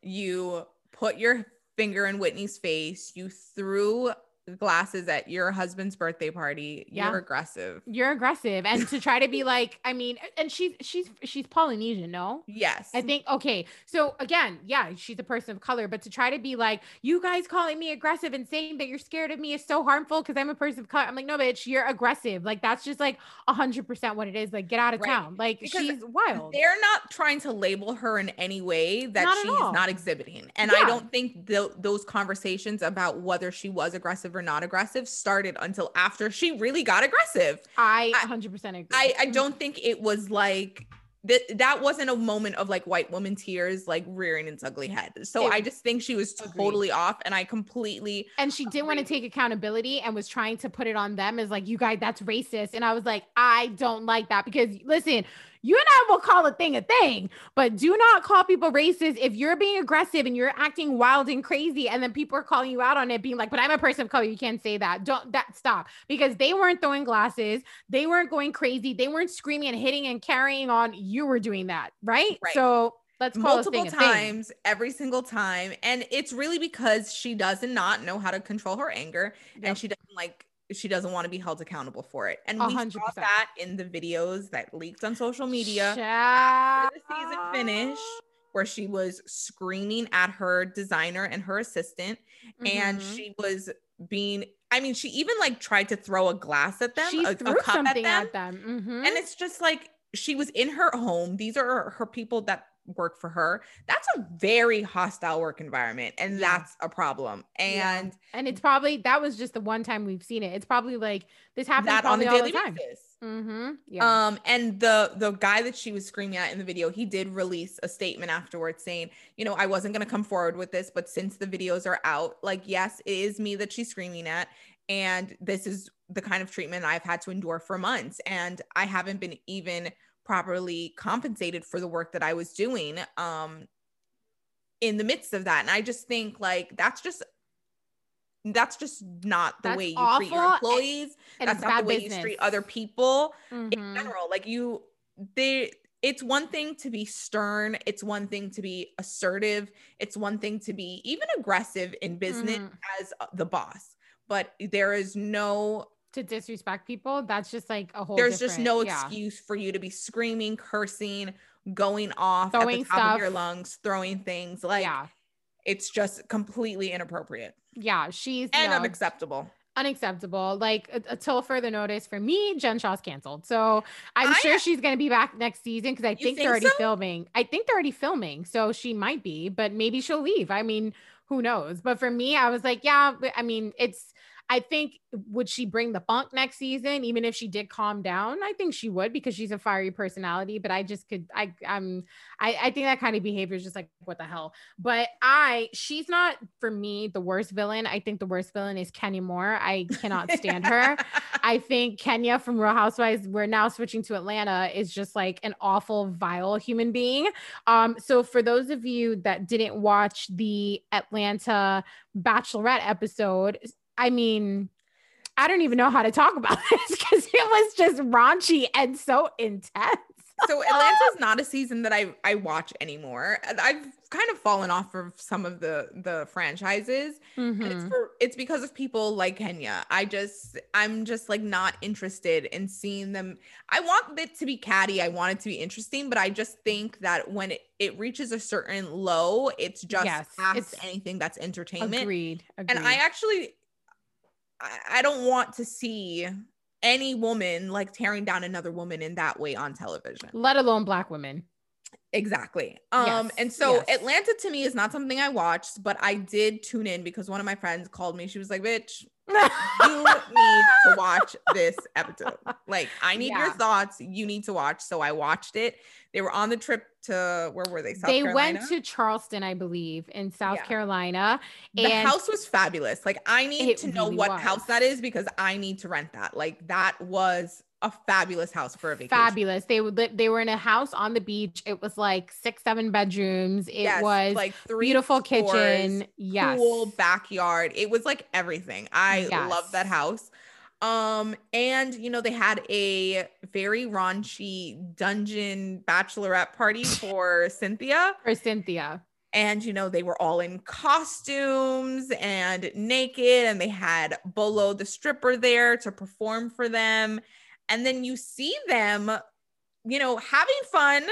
You put your finger in Whitney's face. You threw glasses at your husband's birthday party. Yeah. You're aggressive. You're aggressive, and to try to be like, I mean, and she's she's she's Polynesian, no? Yes. I think okay. So again, yeah, she's a person of color, but to try to be like, you guys calling me aggressive and saying that you're scared of me is so harmful because I'm a person of color. I'm like, no, bitch, you're aggressive. Like that's just like a hundred percent what it is. Like, get out of Right. town. Like Because she's wild. They're not trying to label her in any way that Not she's not exhibiting. And Yeah. I don't think tho- those conversations about whether she was aggressive or not aggressive started until after she really got aggressive. I I- 100 percent agree. I, I don't think it was like that that wasn't a moment of like white woman tears like rearing its ugly head. So It- I just think she was Agreed. totally off and I completely and she didn't want to take accountability and was trying to put it on them as like you guys that's racist and i was like i don't like that because listen you and i will call a thing a thing but do not call people racist if you're being aggressive and you're acting wild and crazy and then people are calling you out on it being like but i'm a person of color you can't say that don't that stop because they weren't throwing glasses they weren't going crazy they weren't screaming and hitting and carrying on you were doing that right, Right. so let's call multiple a thing a thing. times every single time and it's really because she does not know how to control her anger Yep. and she doesn't like she doesn't want to be held accountable for it and A we hundred saw that in the videos that leaked on social media Shout after the season finish where she was screaming at her designer and her assistant and Mhm. she was being I mean, she even like tried to throw a glass at them, She a, a threw cup something at them. at them. Mhm. And it's just like she was in her home. These are her people that work for her. That's a very hostile work environment. And Yeah. that's a problem. Yeah. And And it's probably that was just the one time we've seen it. It's probably like this happens that on the daily the time. basis. Mm-hmm. Yeah. Um, and the the guy that she was screaming at in the video, he did release a statement afterwards saying, you know, I wasn't gonna come forward with this, but since the videos are out, like, yes, it is me that she's screaming at, and this is the kind of treatment I've had to endure for months, and I haven't been even properly compensated for the work that I was doing. Um, in the midst of that, and I just think like that's just that's just not the That's way you treat your employees and that's not the way business. you treat other people in Mhm. general like you they it's one thing to be stern it's one thing to be assertive it's one thing to be even aggressive in business Mhm. as the boss but there is no To disrespect people, that's just like a whole. there's just no yeah. excuse for you to be screaming cursing going off Throwing at the top of your lungs throwing things like yeah, it's just completely inappropriate yeah. She's and no, unacceptable unacceptable. Like uh, until further notice, for me, Jen Shah's canceled. So I'm I- sure she's gonna be back next season because I think, think they're already so? filming. I think they're already filming, so she might be, but maybe she'll leave. I mean, who knows? But for me, I was like, yeah. I mean, it's. I think would she bring the funk next season, even if she did calm down? I think she would because she's a fiery personality. But I just could, I, I'm, I, I think that kind of behavior is just like what the hell. But I, she's not for me the worst villain. I think the worst villain is Kenya Moore. I cannot stand her. I think Kenya from Real Housewives, we're now switching to Atlanta, is just like an awful, vile human being. Um, so for those of you that didn't watch the Atlanta Bachelorette episode, I mean, I don't even know how to talk about this because it was just raunchy and so intense. so Atlanta's not a season that I I watch anymore. I've kind of fallen off of some of the the franchises, and it's mm-hmm. for it's because of people like Kenya. I just I'm just like not interested in seeing them. I want it to be catty. I want it to be interesting, but I just think that when it, it reaches a certain low, it's just Yes, past it's- anything that's entertainment. Agreed. Agreed. And I actually I, I don't want to see any woman like tearing down another woman in that way on television. let alone black women. Exactly. Um Yes, and so yes. Atlanta to me is not something I watched, but I did tune in because one of my friends called me. She was like, "Bitch, you need to watch this episode. Like, I need your thoughts. You need to watch." So I watched it. They were on the trip to where were they? South they Carolina? went to Charleston, I believe, in South Yeah. Carolina. the house was fabulous. Like I need to know really what was. house that is because I need to rent that. Like that was a fabulous house for a vacation. fabulous. They would they were in a house on the beach. It was like six, seven bedrooms. It Yes, was like three beautiful floors, kitchen. Yes. pool, backyard. It was like everything. I love that house. Um, and you know, they had a very raunchy dungeon bachelorette party for Cynthia. for Cynthia. And you know, they were all in costumes and naked, and they had Bolo the stripper there to perform for them. And then you see them, you know, having fun.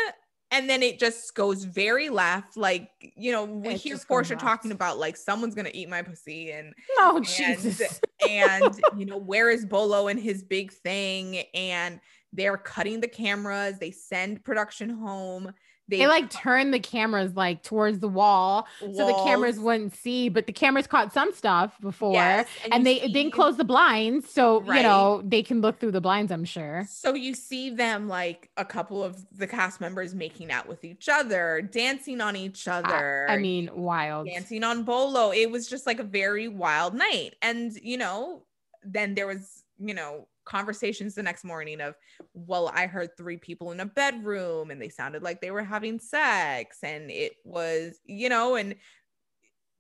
And then it just goes very left. Like, you know, we It hear Porsha talking about like someone's gonna eat my pussy and Oh and Jesus. and you know where is bolo and his big thing and they're cutting the cameras they send production home they, They like turned the cameras like towards the wall so the cameras wouldn't see, but the cameras caught some stuff before. Yes, And you they see- didn't close the blinds, so you know they can look through the blinds. I'm sure. so you see them like a couple of the cast members making out with each other dancing on each I- other I mean, wild. dancing on bolo it was just like a very wild night and you know then there was you know conversations the next morning of well i heard three people in a bedroom and they sounded like they were having sex and it was you know and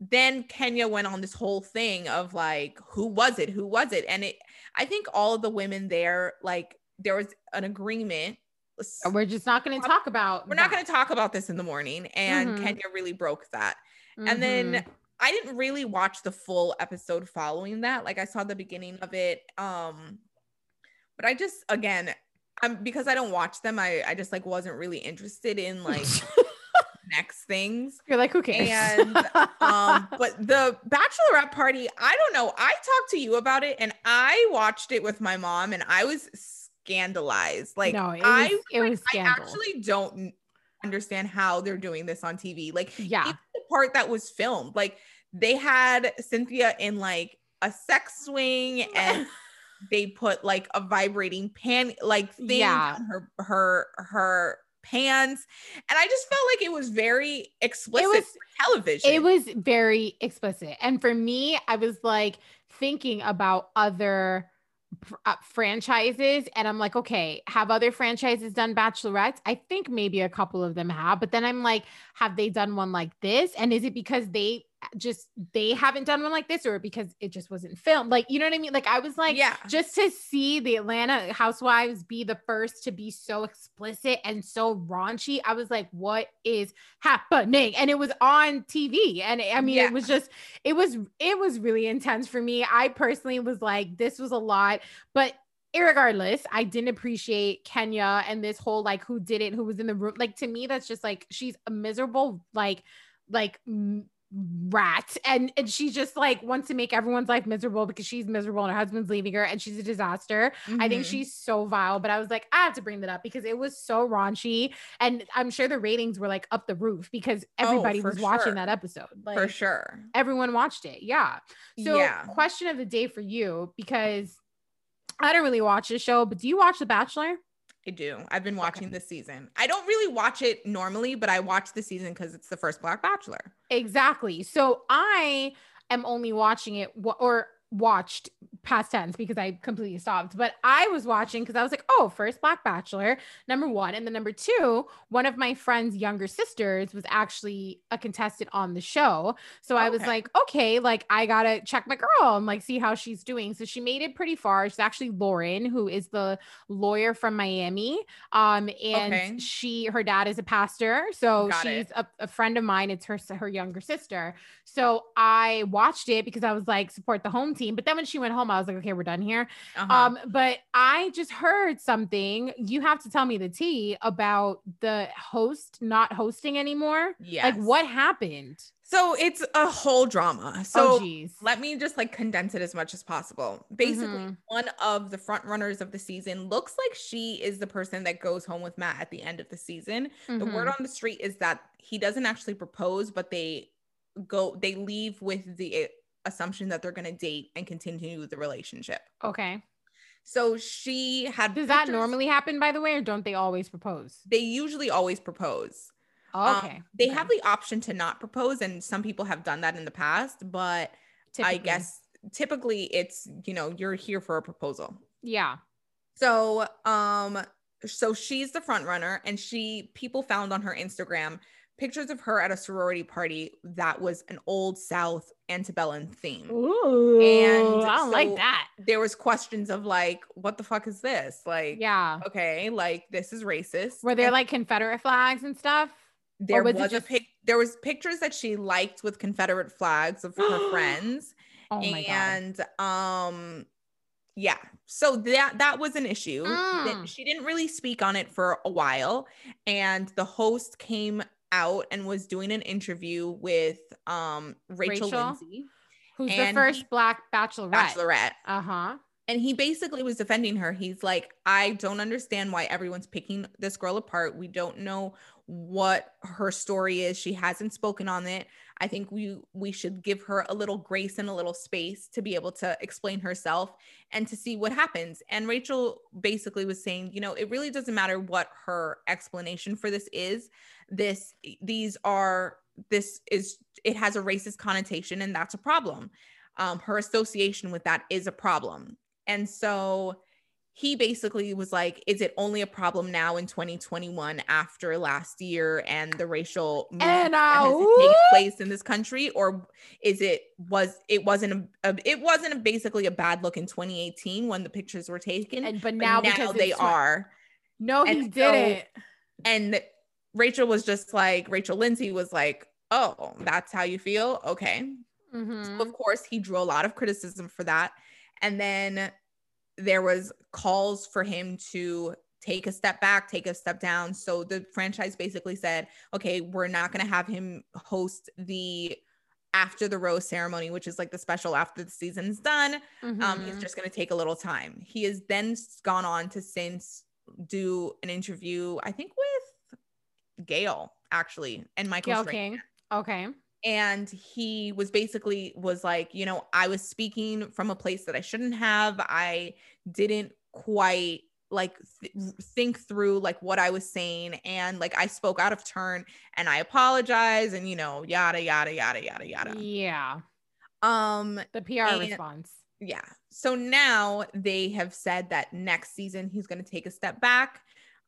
then kenya went on this whole thing of like who was it who was it and it i think all of the women there like there was an agreement We're just not going to talk about. we're not going to talk about this in the morning and Mhm. kenya really broke that and then Mhm. I didn't really watch the full episode following that. Like I saw the beginning of it. Um, but I just again, I'm because I don't watch them, I, I just like wasn't really interested in like next things. You're like, who cares? And um, but the bachelorette party, I don't know. I talked to you about it and I watched it with my mom and I was scandalized. Like no, it was, I it was I actually don't understand how they're doing this on TV. Like yeah, even the part that was filmed, like they had Cynthia in like a sex swing and they put like a vibrating pan like thing Yeah. on her her her pants and i just felt like it was very explicit was- television it was very explicit. And for me, I was like thinking about other uh, franchises and I'm like, okay, have other franchises done bachelorettes? I think maybe a couple of them have, but then I'm like, have they done one like this? And is it because they just they haven't done one like this or because it just wasn't filmed? Like, you know what I mean? Like I was like, yeah just to see the Atlanta housewives be the first to be so explicit and so raunchy, I was like, what is happening? And it was on TV. And I mean, Yeah. it was just, it was, it was really intense for me. I personally was like, this was a lot, but irregardless, I didn't appreciate Kenya and this whole like who did it, who was in the room. Like to me, that's just like she's a miserable, like, like m- rat and and she just like wants to make everyone's life miserable because she's miserable and her husband's leaving her and she's a disaster. I think Mhm. she's so vile but i was like i have to bring that up because it was so raunchy and i'm sure the ratings were like up the roof because everybody Oh, was watching that episode. Like for sure. everyone watched it yeah. So yeah. question of the day for you because i don't really watch the show but do you watch the bachelor i do. I've been watching this season. I don't really watch it normally but i watch the season because it's the first black bachelor. Exactly. So I am only watching it or watched past tense because I completely stopped. But I was watching because I was like, oh, first Black Bachelor, number one. And then number two, one of my friend's younger sisters was actually a contestant on the show. So I was like, okay, like I gotta check my girl and like see how she's doing. So she made it pretty far. She's actually Lauren, who is the lawyer from Miami. Um, and Okay. she her dad is a pastor. So Got she's a, a friend of mine. It's her her younger sister. So I watched it because I was like, support the home team. But then when she went home, I was like, okay, we're done here. Uh-huh. Um, but I just heard something. You have to tell me the tea about the host not hosting anymore. Yeah. Like what happened? so it's a whole drama oh so geez. let me just like condense it as much as possible. Basically, Mhm. one of the front runners of the season looks like she is the person that goes home with Matt at the end of the season. The word Mhm. on the street is that he doesn't actually propose, but they go they leave with the assumption that they're going to date and continue the relationship. okay. So she had Does that normally happen by the way, or don't they always propose? they usually always propose. Um, Okay. they okay. have the option to not propose and some people have done that in the past, but I guess typically it's, you know, you're here for a proposal. Yeah. So, um, so she's the front runner, and she people found on her Instagram pictures of her at a sorority party that was an old South antebellum theme. Ooh. And I don't like that. There was questions of like, what the fuck is this? Like, Yeah. okay, like this is racist. Were there And like Confederate flags and stuff? there was was, it a pic there was pictures that she liked with Confederate flags of her friends. Oh and um yeah so that that was an issue Mm. She didn't really speak on it for a while and the host came out and was doing an interview with um rachel, Rachel? lindsay Who's the first he- black bachelorette? bachelorette Uh-huh. and he basically was defending her he's like i don't understand why everyone's picking this girl apart we don't know what her story is she hasn't spoken on it i think we we should give her a little grace and a little space to be able to explain herself and to see what happens. And rachel basically was saying you know it really doesn't matter what her explanation for this is. This these are this is it has a racist connotation and that's a problem. Um, her association with that is a problem. And so he basically was like, is it only a problem now in 2021 after last year and the racial And that taken place in this country? Or is it was it wasn't a, a it wasn't a, basically a bad look in 2018 when the pictures were taken? And but but now, because they are. No, he and didn't. And Rachel was just like, Rachel Lindsay was like, oh, that's how you feel? Okay. Mhm. So of course, he drew a lot of criticism for that. And then there was calls for him to take a step back, take a step down. So the franchise basically said, okay, we're not going to have him host the after the rose ceremony, which is like the special after the season's done. Mm-hmm. Um, he's mm-hmm. just going to take a little time. He has then gone on to since do an interview, I think with Gayle actually, and Michael Gayle King. Okay. And he was basically was like, you know, I was speaking from a place that I shouldn't have. I didn't quite like th- think through like what I was saying and like I spoke out of turn and I apologize and you know yada yada yada yada yada. Yeah. Um the PR and, response. Yeah. So now they have said that next season he's going to take a step back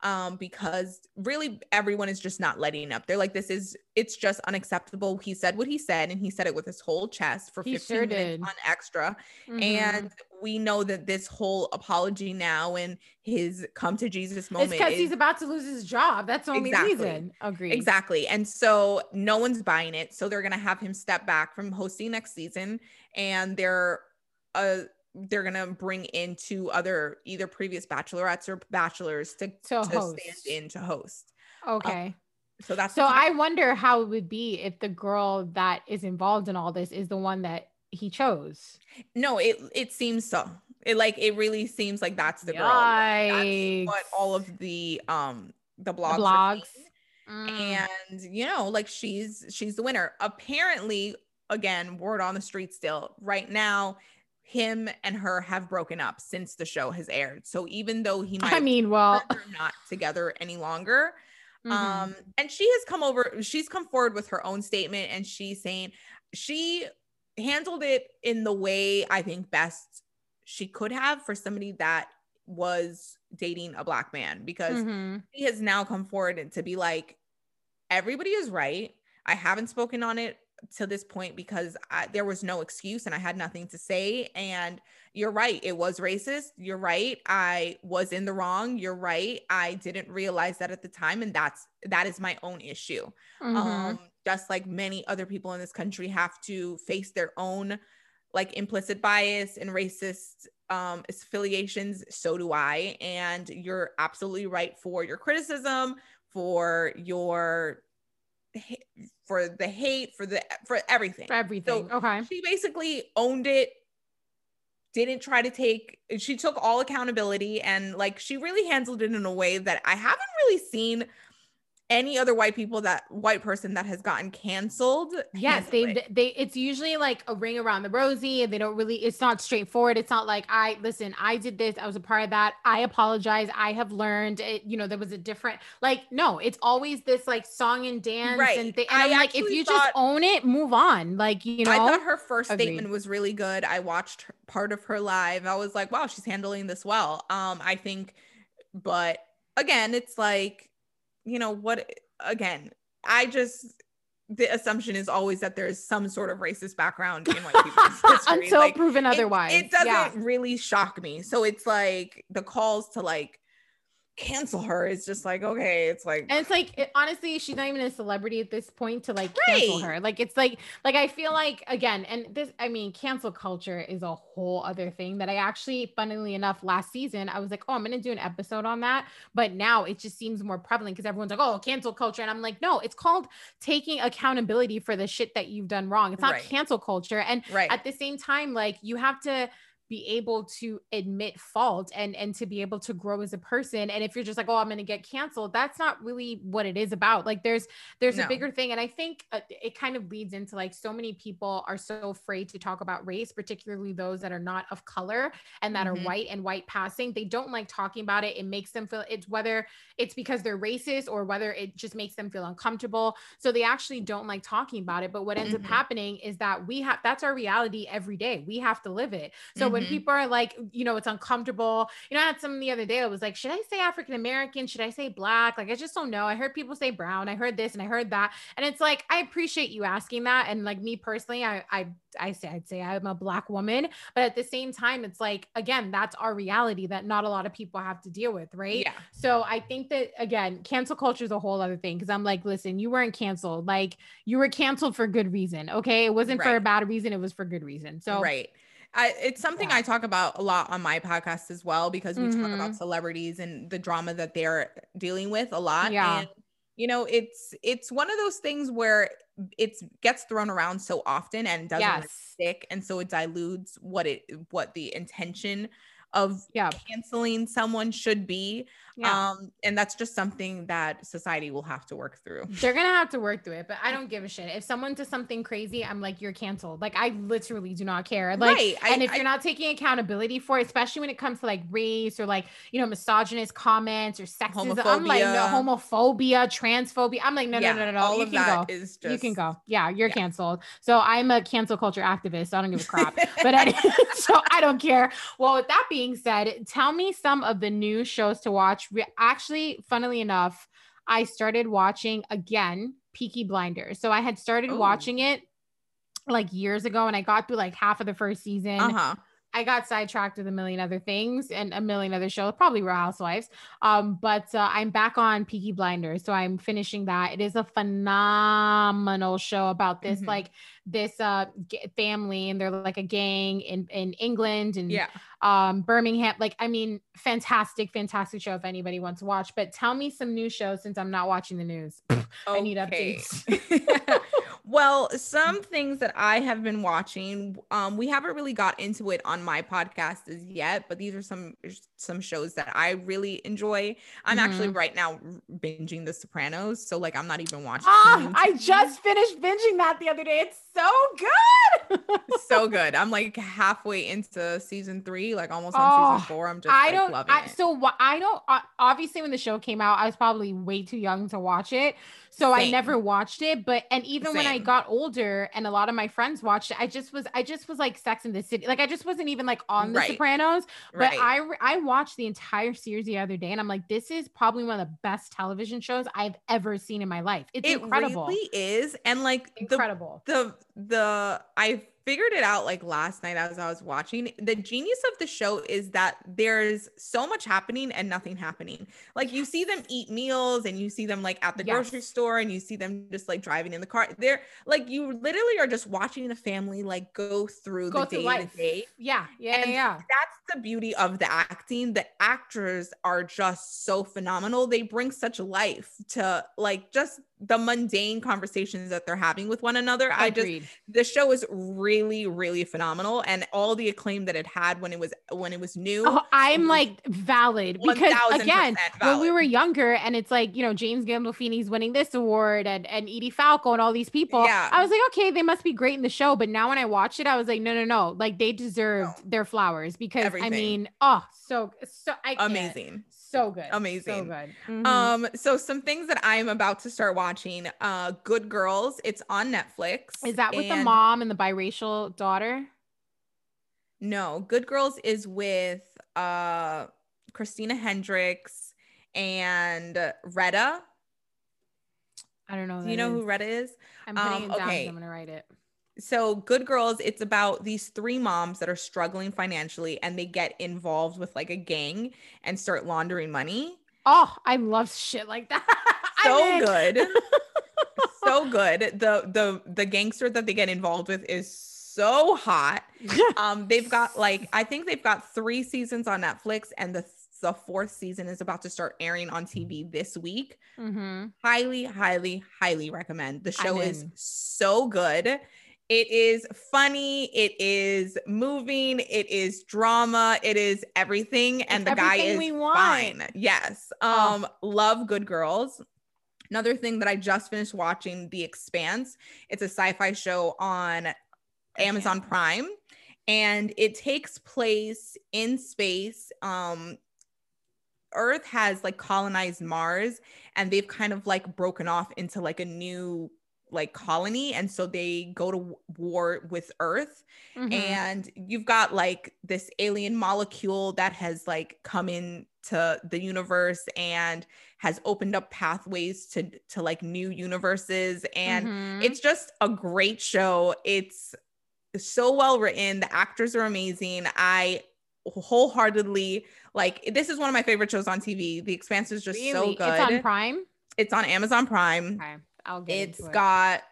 um, because really everyone is just not letting up. They're like, this is, it's just unacceptable. He said what he said, and he said it with his whole chest for he 15 sure minutes on extra. Mm-hmm. And we know that this whole apology now and his come to Jesus moment. It's because he's about to lose his job. That's the only exactly, reason. Agreed. Exactly. And so no one's buying it. So they're going to have him step back from hosting next season. And they're, uh, they're gonna bring in two other either previous bachelorettes or bachelors to, to, to stand in to host. Okay. Um, so that's so I wonder how it would be if the girl that is involved in all this is the one that he chose. No, it it seems so. It like it really seems like that's the girl. That's what all of the um the blogs, the blogs. Mm. and you know like she's she's the winner. Apparently, again, word on the street still right now him and her have broken up since the show has aired. So even though he might I mean, well, not together any longer. Mm-hmm. Um, and she has come over, she's come forward with her own statement and she's saying she handled it in the way I think best she could have for somebody that was dating a black man because mm-hmm. he has now come forward and to be like, everybody is right. I haven't spoken on it to this point because I, there was no excuse and I had nothing to say. And you're right, it was racist. You're right, I was in the wrong. You're right, I didn't realize that at the time, and that's that is my own issue. Mm-hmm. Um, just like many other people in this country have to face their own like implicit bias and racist um, affiliations. So do I. And you're absolutely right for your criticism, for your for the hate, for the for everything. For everything. So okay. She basically owned it. Didn't try to take she took all accountability and like she really handled it in a way that I haven't really seen any other white people that white person that has gotten canceled. Yes, they they it's usually like a ring around the rosy and they don't really it's not straightforward. It's not like I listen, I did this, I was a part of that. I apologize. I have learned it, you know, there was a different like no, it's always this like song and dance right. and, th- and I'm like if you thought, just own it, move on. Like, you know. I thought her first Agreed. statement was really good. I watched part of her live. I was like, wow, she's handling this well. Um I think but again, it's like you know what again i just the assumption is always that there's some sort of racist background in white people's history. Until like, proven otherwise. It, it doesn't yeah. really shock me. So it's like the calls to like cancel her is just like okay it's like and it's like it, honestly she's not even a celebrity at this point to like right. cancel her like it's like like i feel like again and this i mean cancel culture is a whole other thing that i actually funnily enough last season i was like oh i'm gonna do an episode on that but now it just seems more prevalent because everyone's like oh cancel culture and i'm like no it's called taking accountability for the shit that you've done wrong it's not right. cancel culture and right. at the same time like you have to be able to admit fault and and to be able to grow as a person. And if you're just like oh i'm going to get canceled that's not really what it is about. Like there's there's no. a bigger thing. And i think uh, it kind of leads into like so many people are so afraid to talk about race particularly those that are not of color and that mm-hmm. are white and white passing. They don't like talking about it. It makes them feel it's whether it's because they're racist or whether it just makes them feel uncomfortable. So they actually don't like talking about it. But what ends mm-hmm. up happening is that we have that's our reality every day. We have to live it. So mm-hmm when mm-hmm. people are like, you know, it's uncomfortable. You know, I had some the other day. I was like, should I say African American? Should I say black? Like, I just don't know. I heard people say brown. I heard this and I heard that. And it's like, I appreciate you asking that. And like me personally, I, I, I say, I'd say I'm a black woman, but at the same time, it's like, again, that's our reality that not a lot of people have to deal with. Right. Yeah. So I think that again, cancel culture is a whole other thing. Cause I'm like, listen, you weren't canceled. Like you were canceled for good reason. Okay. It wasn't right. for a bad reason. It was for good reason. So right I, it's something Yeah. I talk about a lot on my podcast as well because we talk Mhm. about celebrities and the drama that they're dealing with a lot. Yeah. And you know, it's it's one of those things where it's gets thrown around so often and doesn't Yes. stick, and so it dilutes what it what the intention of Yeah. canceling someone should be. Yeah. Um, and that's just something that society will have to work through. They're gonna have to work through it, but I don't give a shit. If someone does something crazy, I'm like, you're canceled. Like I literally do not care. Like, right. I- and if I- you're not taking accountability for it, especially when it comes to like race or like you know misogynist comments or sexism, I'm like no homophobia, transphobia. I'm like no yeah, no no no no. all You of can that go. is just you can go. Yeah, you're yeah. canceled. So I'm a cancel culture activist. So I don't give a crap. but anyway, so I don't care. Well, with that being said, tell me some of the new shows to watch. Re- Actually, funnily enough, I started watching again Peaky Blinders. So I had started Ooh. watching it like years ago and I got through like half of the first season. uh-huh. I got sidetracked with a million other things and a million other shows, probably Real Housewives. Um, but uh, I'm back on Peaky Blinders, so I'm finishing that. It is a phenomenal show about this Mhm. like this uh g- family, and they're like a gang in in England and Yeah. um Birmingham. Like, I mean, fantastic, fantastic show if anybody wants to watch. But tell me some new shows since I'm not watching the news. I need updates. well, some things that I have been watching, um, we haven't really got into it on my podcast as yet, but these are some some shows that I really enjoy. I'm actually Mm-hmm. right now binging The Sopranos, so like I'm not even watching. Ah, I just finished binging that the other day. It's so good. so good. I'm like halfway into season three, like almost on Oh, season four. I'm just I like, don't. loving I, it. so? I don't. Obviously, when the show came out, I was probably way too young to watch it, so I never watched it. But and even when I got older, and a lot of my friends watched it, I just was. I just was like Sex in the City. Like I just wasn't even like on The Right. Sopranos. But right. I I watched the entire series the other day, and I'm like, this is probably one of the best television shows I've ever seen in my life. It's incredible. it incredible. really is. And like the incredible. the the I figured it out like last night as I was watching. The genius of the show is that there's so much happening and nothing happening. Like you see them eat meals and you see them like at the Yes. grocery store and you see them just like driving in the car. They're like you literally are just watching the family like go through Go the through day to day. Yeah, yeah, And yeah. That's the beauty of the acting. The actors are just so phenomenal. They bring such life to like just the mundane conversations that they're having with one another. I just Agreed. the show is really really phenomenal and all the acclaim that it had when it was when it was new Oh, I'm like valid because 1000% again, when we were younger, and it's like you know James Gandolfini's winning this award, and and Edie Falco and all these people. Yeah. I was like, okay, they must be great in the show. But now when I watched it, I was like, no, no, no, like they deserved No. their flowers because Everything. I mean, oh, so so I can't. So good, Amazing. so good. Mhm. um so some things that i'm about to start watching uh good girls it's on netflix Is that with the mom and the biracial daughter? no good girls is with uh christina hendricks and retta I don't know. who do you know who retta is I'm putting um, it down. okay. I'm gonna write it. So good girls it's about these three moms that are struggling financially and they get involved with like a gang and start laundering money. Oh, I love shit like that. So good. So good. The the the gangster that they get involved with is so hot. Um they've got like i think they've got three seasons on netflix and the the fourth season is about to start airing on tv this week. Mm-hmm. highly highly highly recommend. The show is so good it is funny it is moving it is drama it is everything and It's the guy is we want. fine yes Oh. um love good girls. Another thing that i just finished watching the expanse. It's a sci-fi show on amazon prime and it takes place in space. Um earth has like colonized mars and they've kind of like broken off into like a new like colony and so they go to war with earth Mhm. and you've got like this alien molecule that has like come into the universe and has opened up pathways to to like new universes and Mhm. it's just a great show. It's so well written. The actors are amazing. I wholeheartedly like this is one of my favorite shows on tv the expanse is just so good It's on Prime. it's on amazon prime. Okay, I'll get it's it. got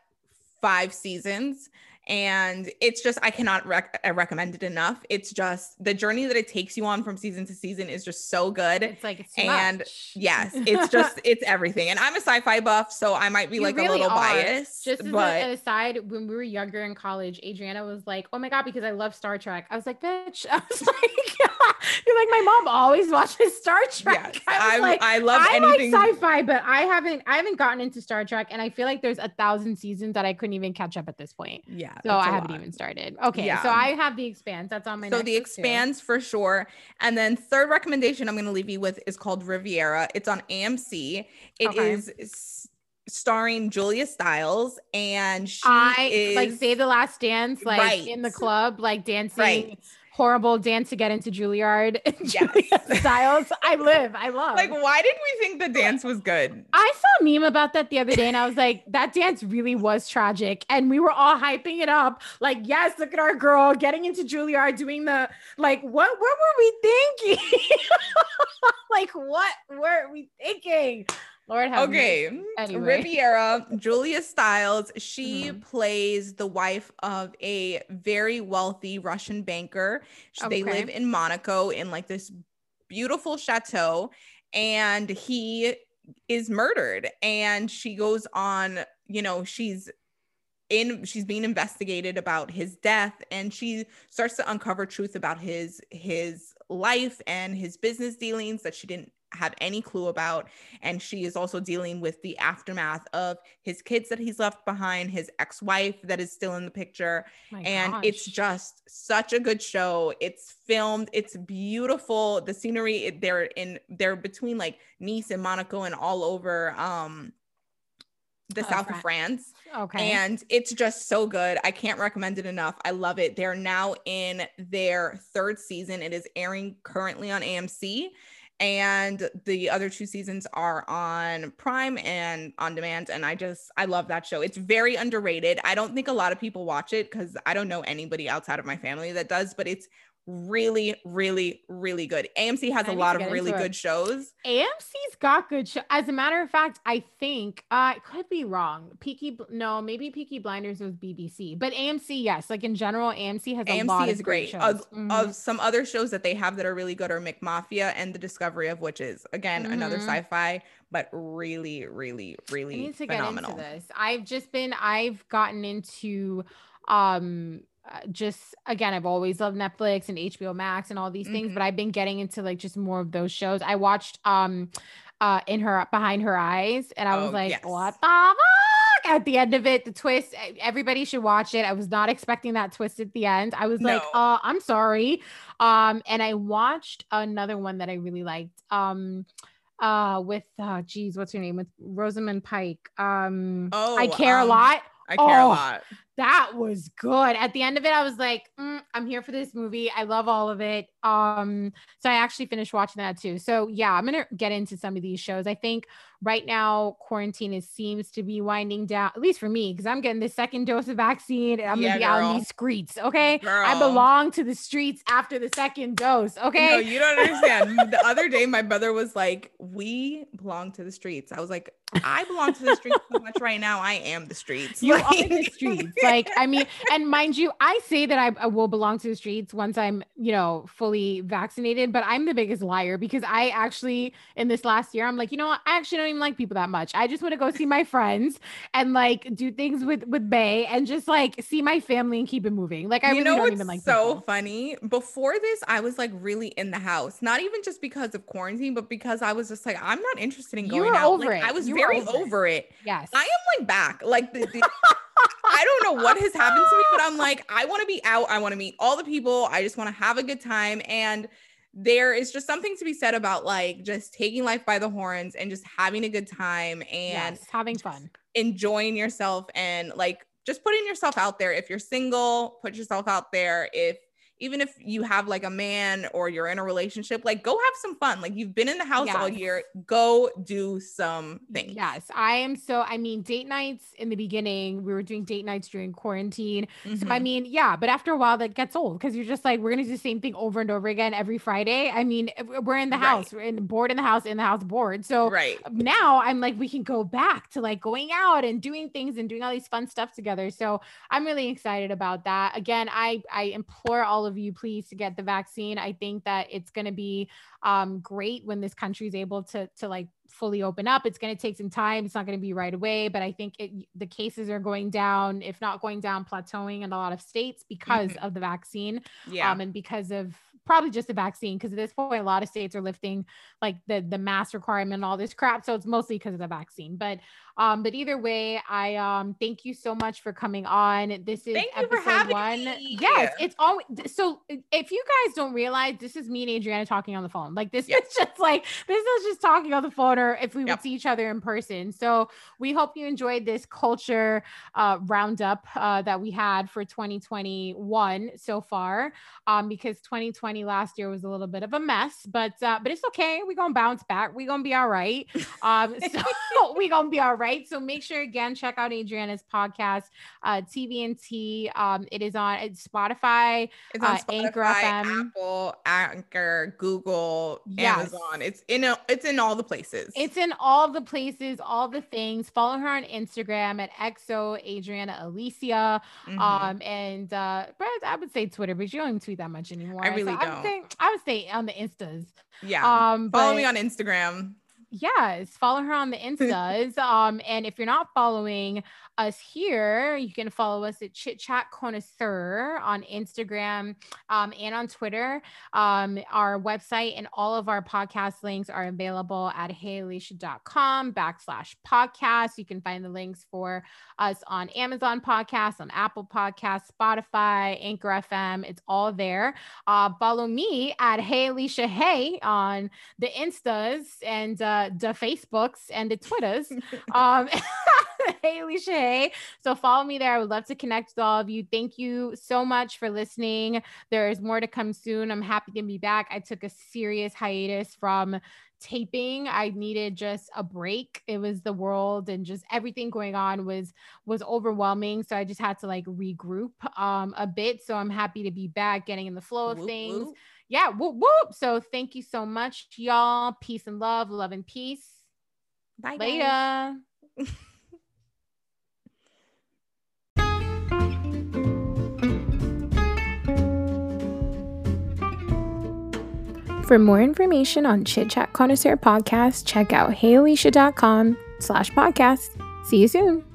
five seasons and it's just I cannot rec- uh, recommend it enough. It's just the journey that it takes you on from season to season is just so good. It's like it's and much. yes, it's just it's everything. And I'm a sci-fi buff, so I might be you like really a little are. biased. Just as but... an aside, when we were younger in college, Adriana was like, "Oh my god," because I love Star Trek. I was like, "Bitch," I was like, "You're like my mom always watches Star Trek." Yes, I, I, like, I love I anything like sci-fi, but I haven't I haven't gotten into Star Trek, and I feel like there's a thousand seasons that I couldn't even catch up at this point. Yeah. So I haven't lot. even started. Okay. Yeah. So I have the expanse. That's on my So the expanse for sure. And then third recommendation I'm going to leave you with is called Riviera. It's on AMC. It okay. is starring Julia Stiles and she I is like Save the Last Dance, like right. in the club, like dancing. Right horrible dance to get into Juilliard. Yes. Stiles. I live. I love. Like, why did we think the dance was good? I saw a meme about that the other day, and I was like, that dance really was tragic. And we were all hyping it up. Like, yes, look at our girl getting into Juilliard, doing the like, what what were we thinking? like, what were we thinking? Lord have Okay. Anyway. Riviera, Julia Stiles, she mm-hmm. plays the wife of a very wealthy Russian banker. Okay. They live in Monaco in like this beautiful chateau and he is murdered and she goes on, you know, she's in she's being investigated about his death and she starts to uncover truth about his his life and his business dealings that she didn't have any clue about. And she is also dealing with the aftermath of his kids that he's left behind, his ex wife that is still in the picture. My and gosh. it's just such a good show. It's filmed, it's beautiful. The scenery, they're in, they're between like Nice and Monaco and all over. Um, the oh, south France. of France. Okay. And it's just so good. I can't recommend it enough. I love it. They're now in their third season. It is airing currently on AMC and the other two seasons are on prime and on demand and i just i love that show. It's very underrated. I don't think a lot of people watch it because i don't know anybody outside of my family that does but it's really, really, really good. AMC has I a lot of really good shows. AMC's got good show. As a matter of fact, I think uh, I could be wrong. Peaky, no, maybe Peaky Blinders was BBC, but AMC, yes. Like in general, AMC has a AMC lot is great. Of, mm-hmm. of, some other shows that they have that are really good are McMafia and The Discovery of Witches. Again, mm-hmm. another sci-fi, but really, really, really I need to phenomenal. Get into this. I've just been, I've gotten into um just again i've always loved netflix and hbo max and all these things mm-hmm. but i've been getting into like just more of those shows. I watched um uh in her behind her eyes and i was oh, like yes. what the fuck? At the end of it the twist everybody should watch it. I was not expecting that twist at the end. I was no. like uh i'm sorry. Um and i watched another one that i really liked um uh with uh geez what's her name? With rosamund pike. Um oh i care um, a lot? I care oh, a lot that was good. At the end of it, I was like, mm, I'm here for this movie. I love all of it. Um, so I actually finished watching that too. So yeah, I'm gonna get into some of these shows. I think right now quarantine is seems to be winding down, at least for me, because I'm getting the second dose of vaccine and I'm yeah, gonna be girl. out in these streets. Okay. Girl. I belong to the streets after the second dose. Okay. No, you don't understand. the other day, my brother was like, We belong to the streets. I was like, I belong to the streets so much right now. I am the streets. You like- are the streets. Like, I mean, and mind you, I say that I, I will belong to the streets once I'm, you know, fully vaccinated, but I'm the biggest liar because I actually, in this last year, I'm like, you know what? I actually don't even like people that much. I just want to go see my friends and like do things with, with Bay and just like see my family and keep it moving. Like, I you really don't even like so people. funny. Before this, I was like really in the house, not even just because of quarantine, but because I was just like, I'm not interested in going out. Over like, it. I was you very over, over it. it. Yes. I am like back. Like the, the I don't know what has happened to me, but I'm like, I want to be out. I want to meet all the people. I just want to have a good time. And there is just something to be said about like just taking life by the horns and just having a good time and yes, having fun, enjoying yourself and like just putting yourself out there. If you're single, put yourself out there. If even if you have like a man or you're in a relationship, like go have some fun. Like you've been in the house yes. all year, go do some things. Yes, I am so. I mean, date nights in the beginning, we were doing date nights during quarantine. Mm-hmm. So I mm-hmm. mean, yeah, but after a while, that gets old because you're just like, we're gonna do the same thing over and over again every Friday. I mean, we're in the house, right. we're in bored in the house, in the house bored. So right now, I'm like, we can go back to like going out and doing things and doing all these fun stuff together. So I'm really excited about that. Again, I I implore all of you, please, to get the vaccine. I think that it's going to be um, great when this country is able to to like fully open up. It's going to take some time. It's not going to be right away, but I think it, the cases are going down, if not going down, plateauing in a lot of states because mm-hmm. of the vaccine. Yeah. Um, and because of probably just the vaccine because at this point a lot of states are lifting like the the mask requirement and all this crap so it's mostly because of the vaccine but um but either way i um thank you so much for coming on this is thank episode one me. yes it's always so if you guys don't realize this is me and adriana talking on the phone like this yep. is just like this is just talking on the phone or if we yep. would see each other in person so we hope you enjoyed this culture uh roundup uh that we had for 2021 so far um because 2020 2020 last year was a little bit of a mess, but uh, but it's okay. We're gonna bounce back. We're gonna be all right. Um, so we're gonna be all right. So make sure again check out Adriana's podcast, uh, TVNT. Um, it is on it's Spotify, it's on uh, Spotify, Anchor FM, Apple, Anchor, Google, yes. Amazon. It's in a, it's in all the places. It's in all the places, all the things. Follow her on Instagram at exo Adriana Alicia. Mm-hmm. Um, and uh, but I would say Twitter, but you don't even tweet that much anymore. I really so don't. I would say I would say on the Instas. Yeah. Um, follow me on Instagram. Yes, follow her on the Instas. um, and if you're not following us here, you can follow us at Chit Chat Connoisseur on Instagram um, and on Twitter. Um, our website and all of our podcast links are available at heyalicia.com backslash podcast. You can find the links for us on Amazon Podcasts, on Apple Podcasts, Spotify, Anchor FM. It's all there. Uh, follow me at Hey Alicia Hey on the Instas and uh, the Facebooks and the Twitters. um, hey, Alicia. Hey. So follow me there. I would love to connect with all of you. Thank you so much for listening. There's more to come soon. I'm happy to be back. I took a serious hiatus from taping i needed just a break it was the world and just everything going on was was overwhelming so i just had to like regroup um a bit so i'm happy to be back getting in the flow of whoop, things whoop. yeah whoop whoop so thank you so much y'all peace and love love and peace bye later For more information on Chit Chat Connoisseur podcast, check out heyalicia.com slash podcast. See you soon.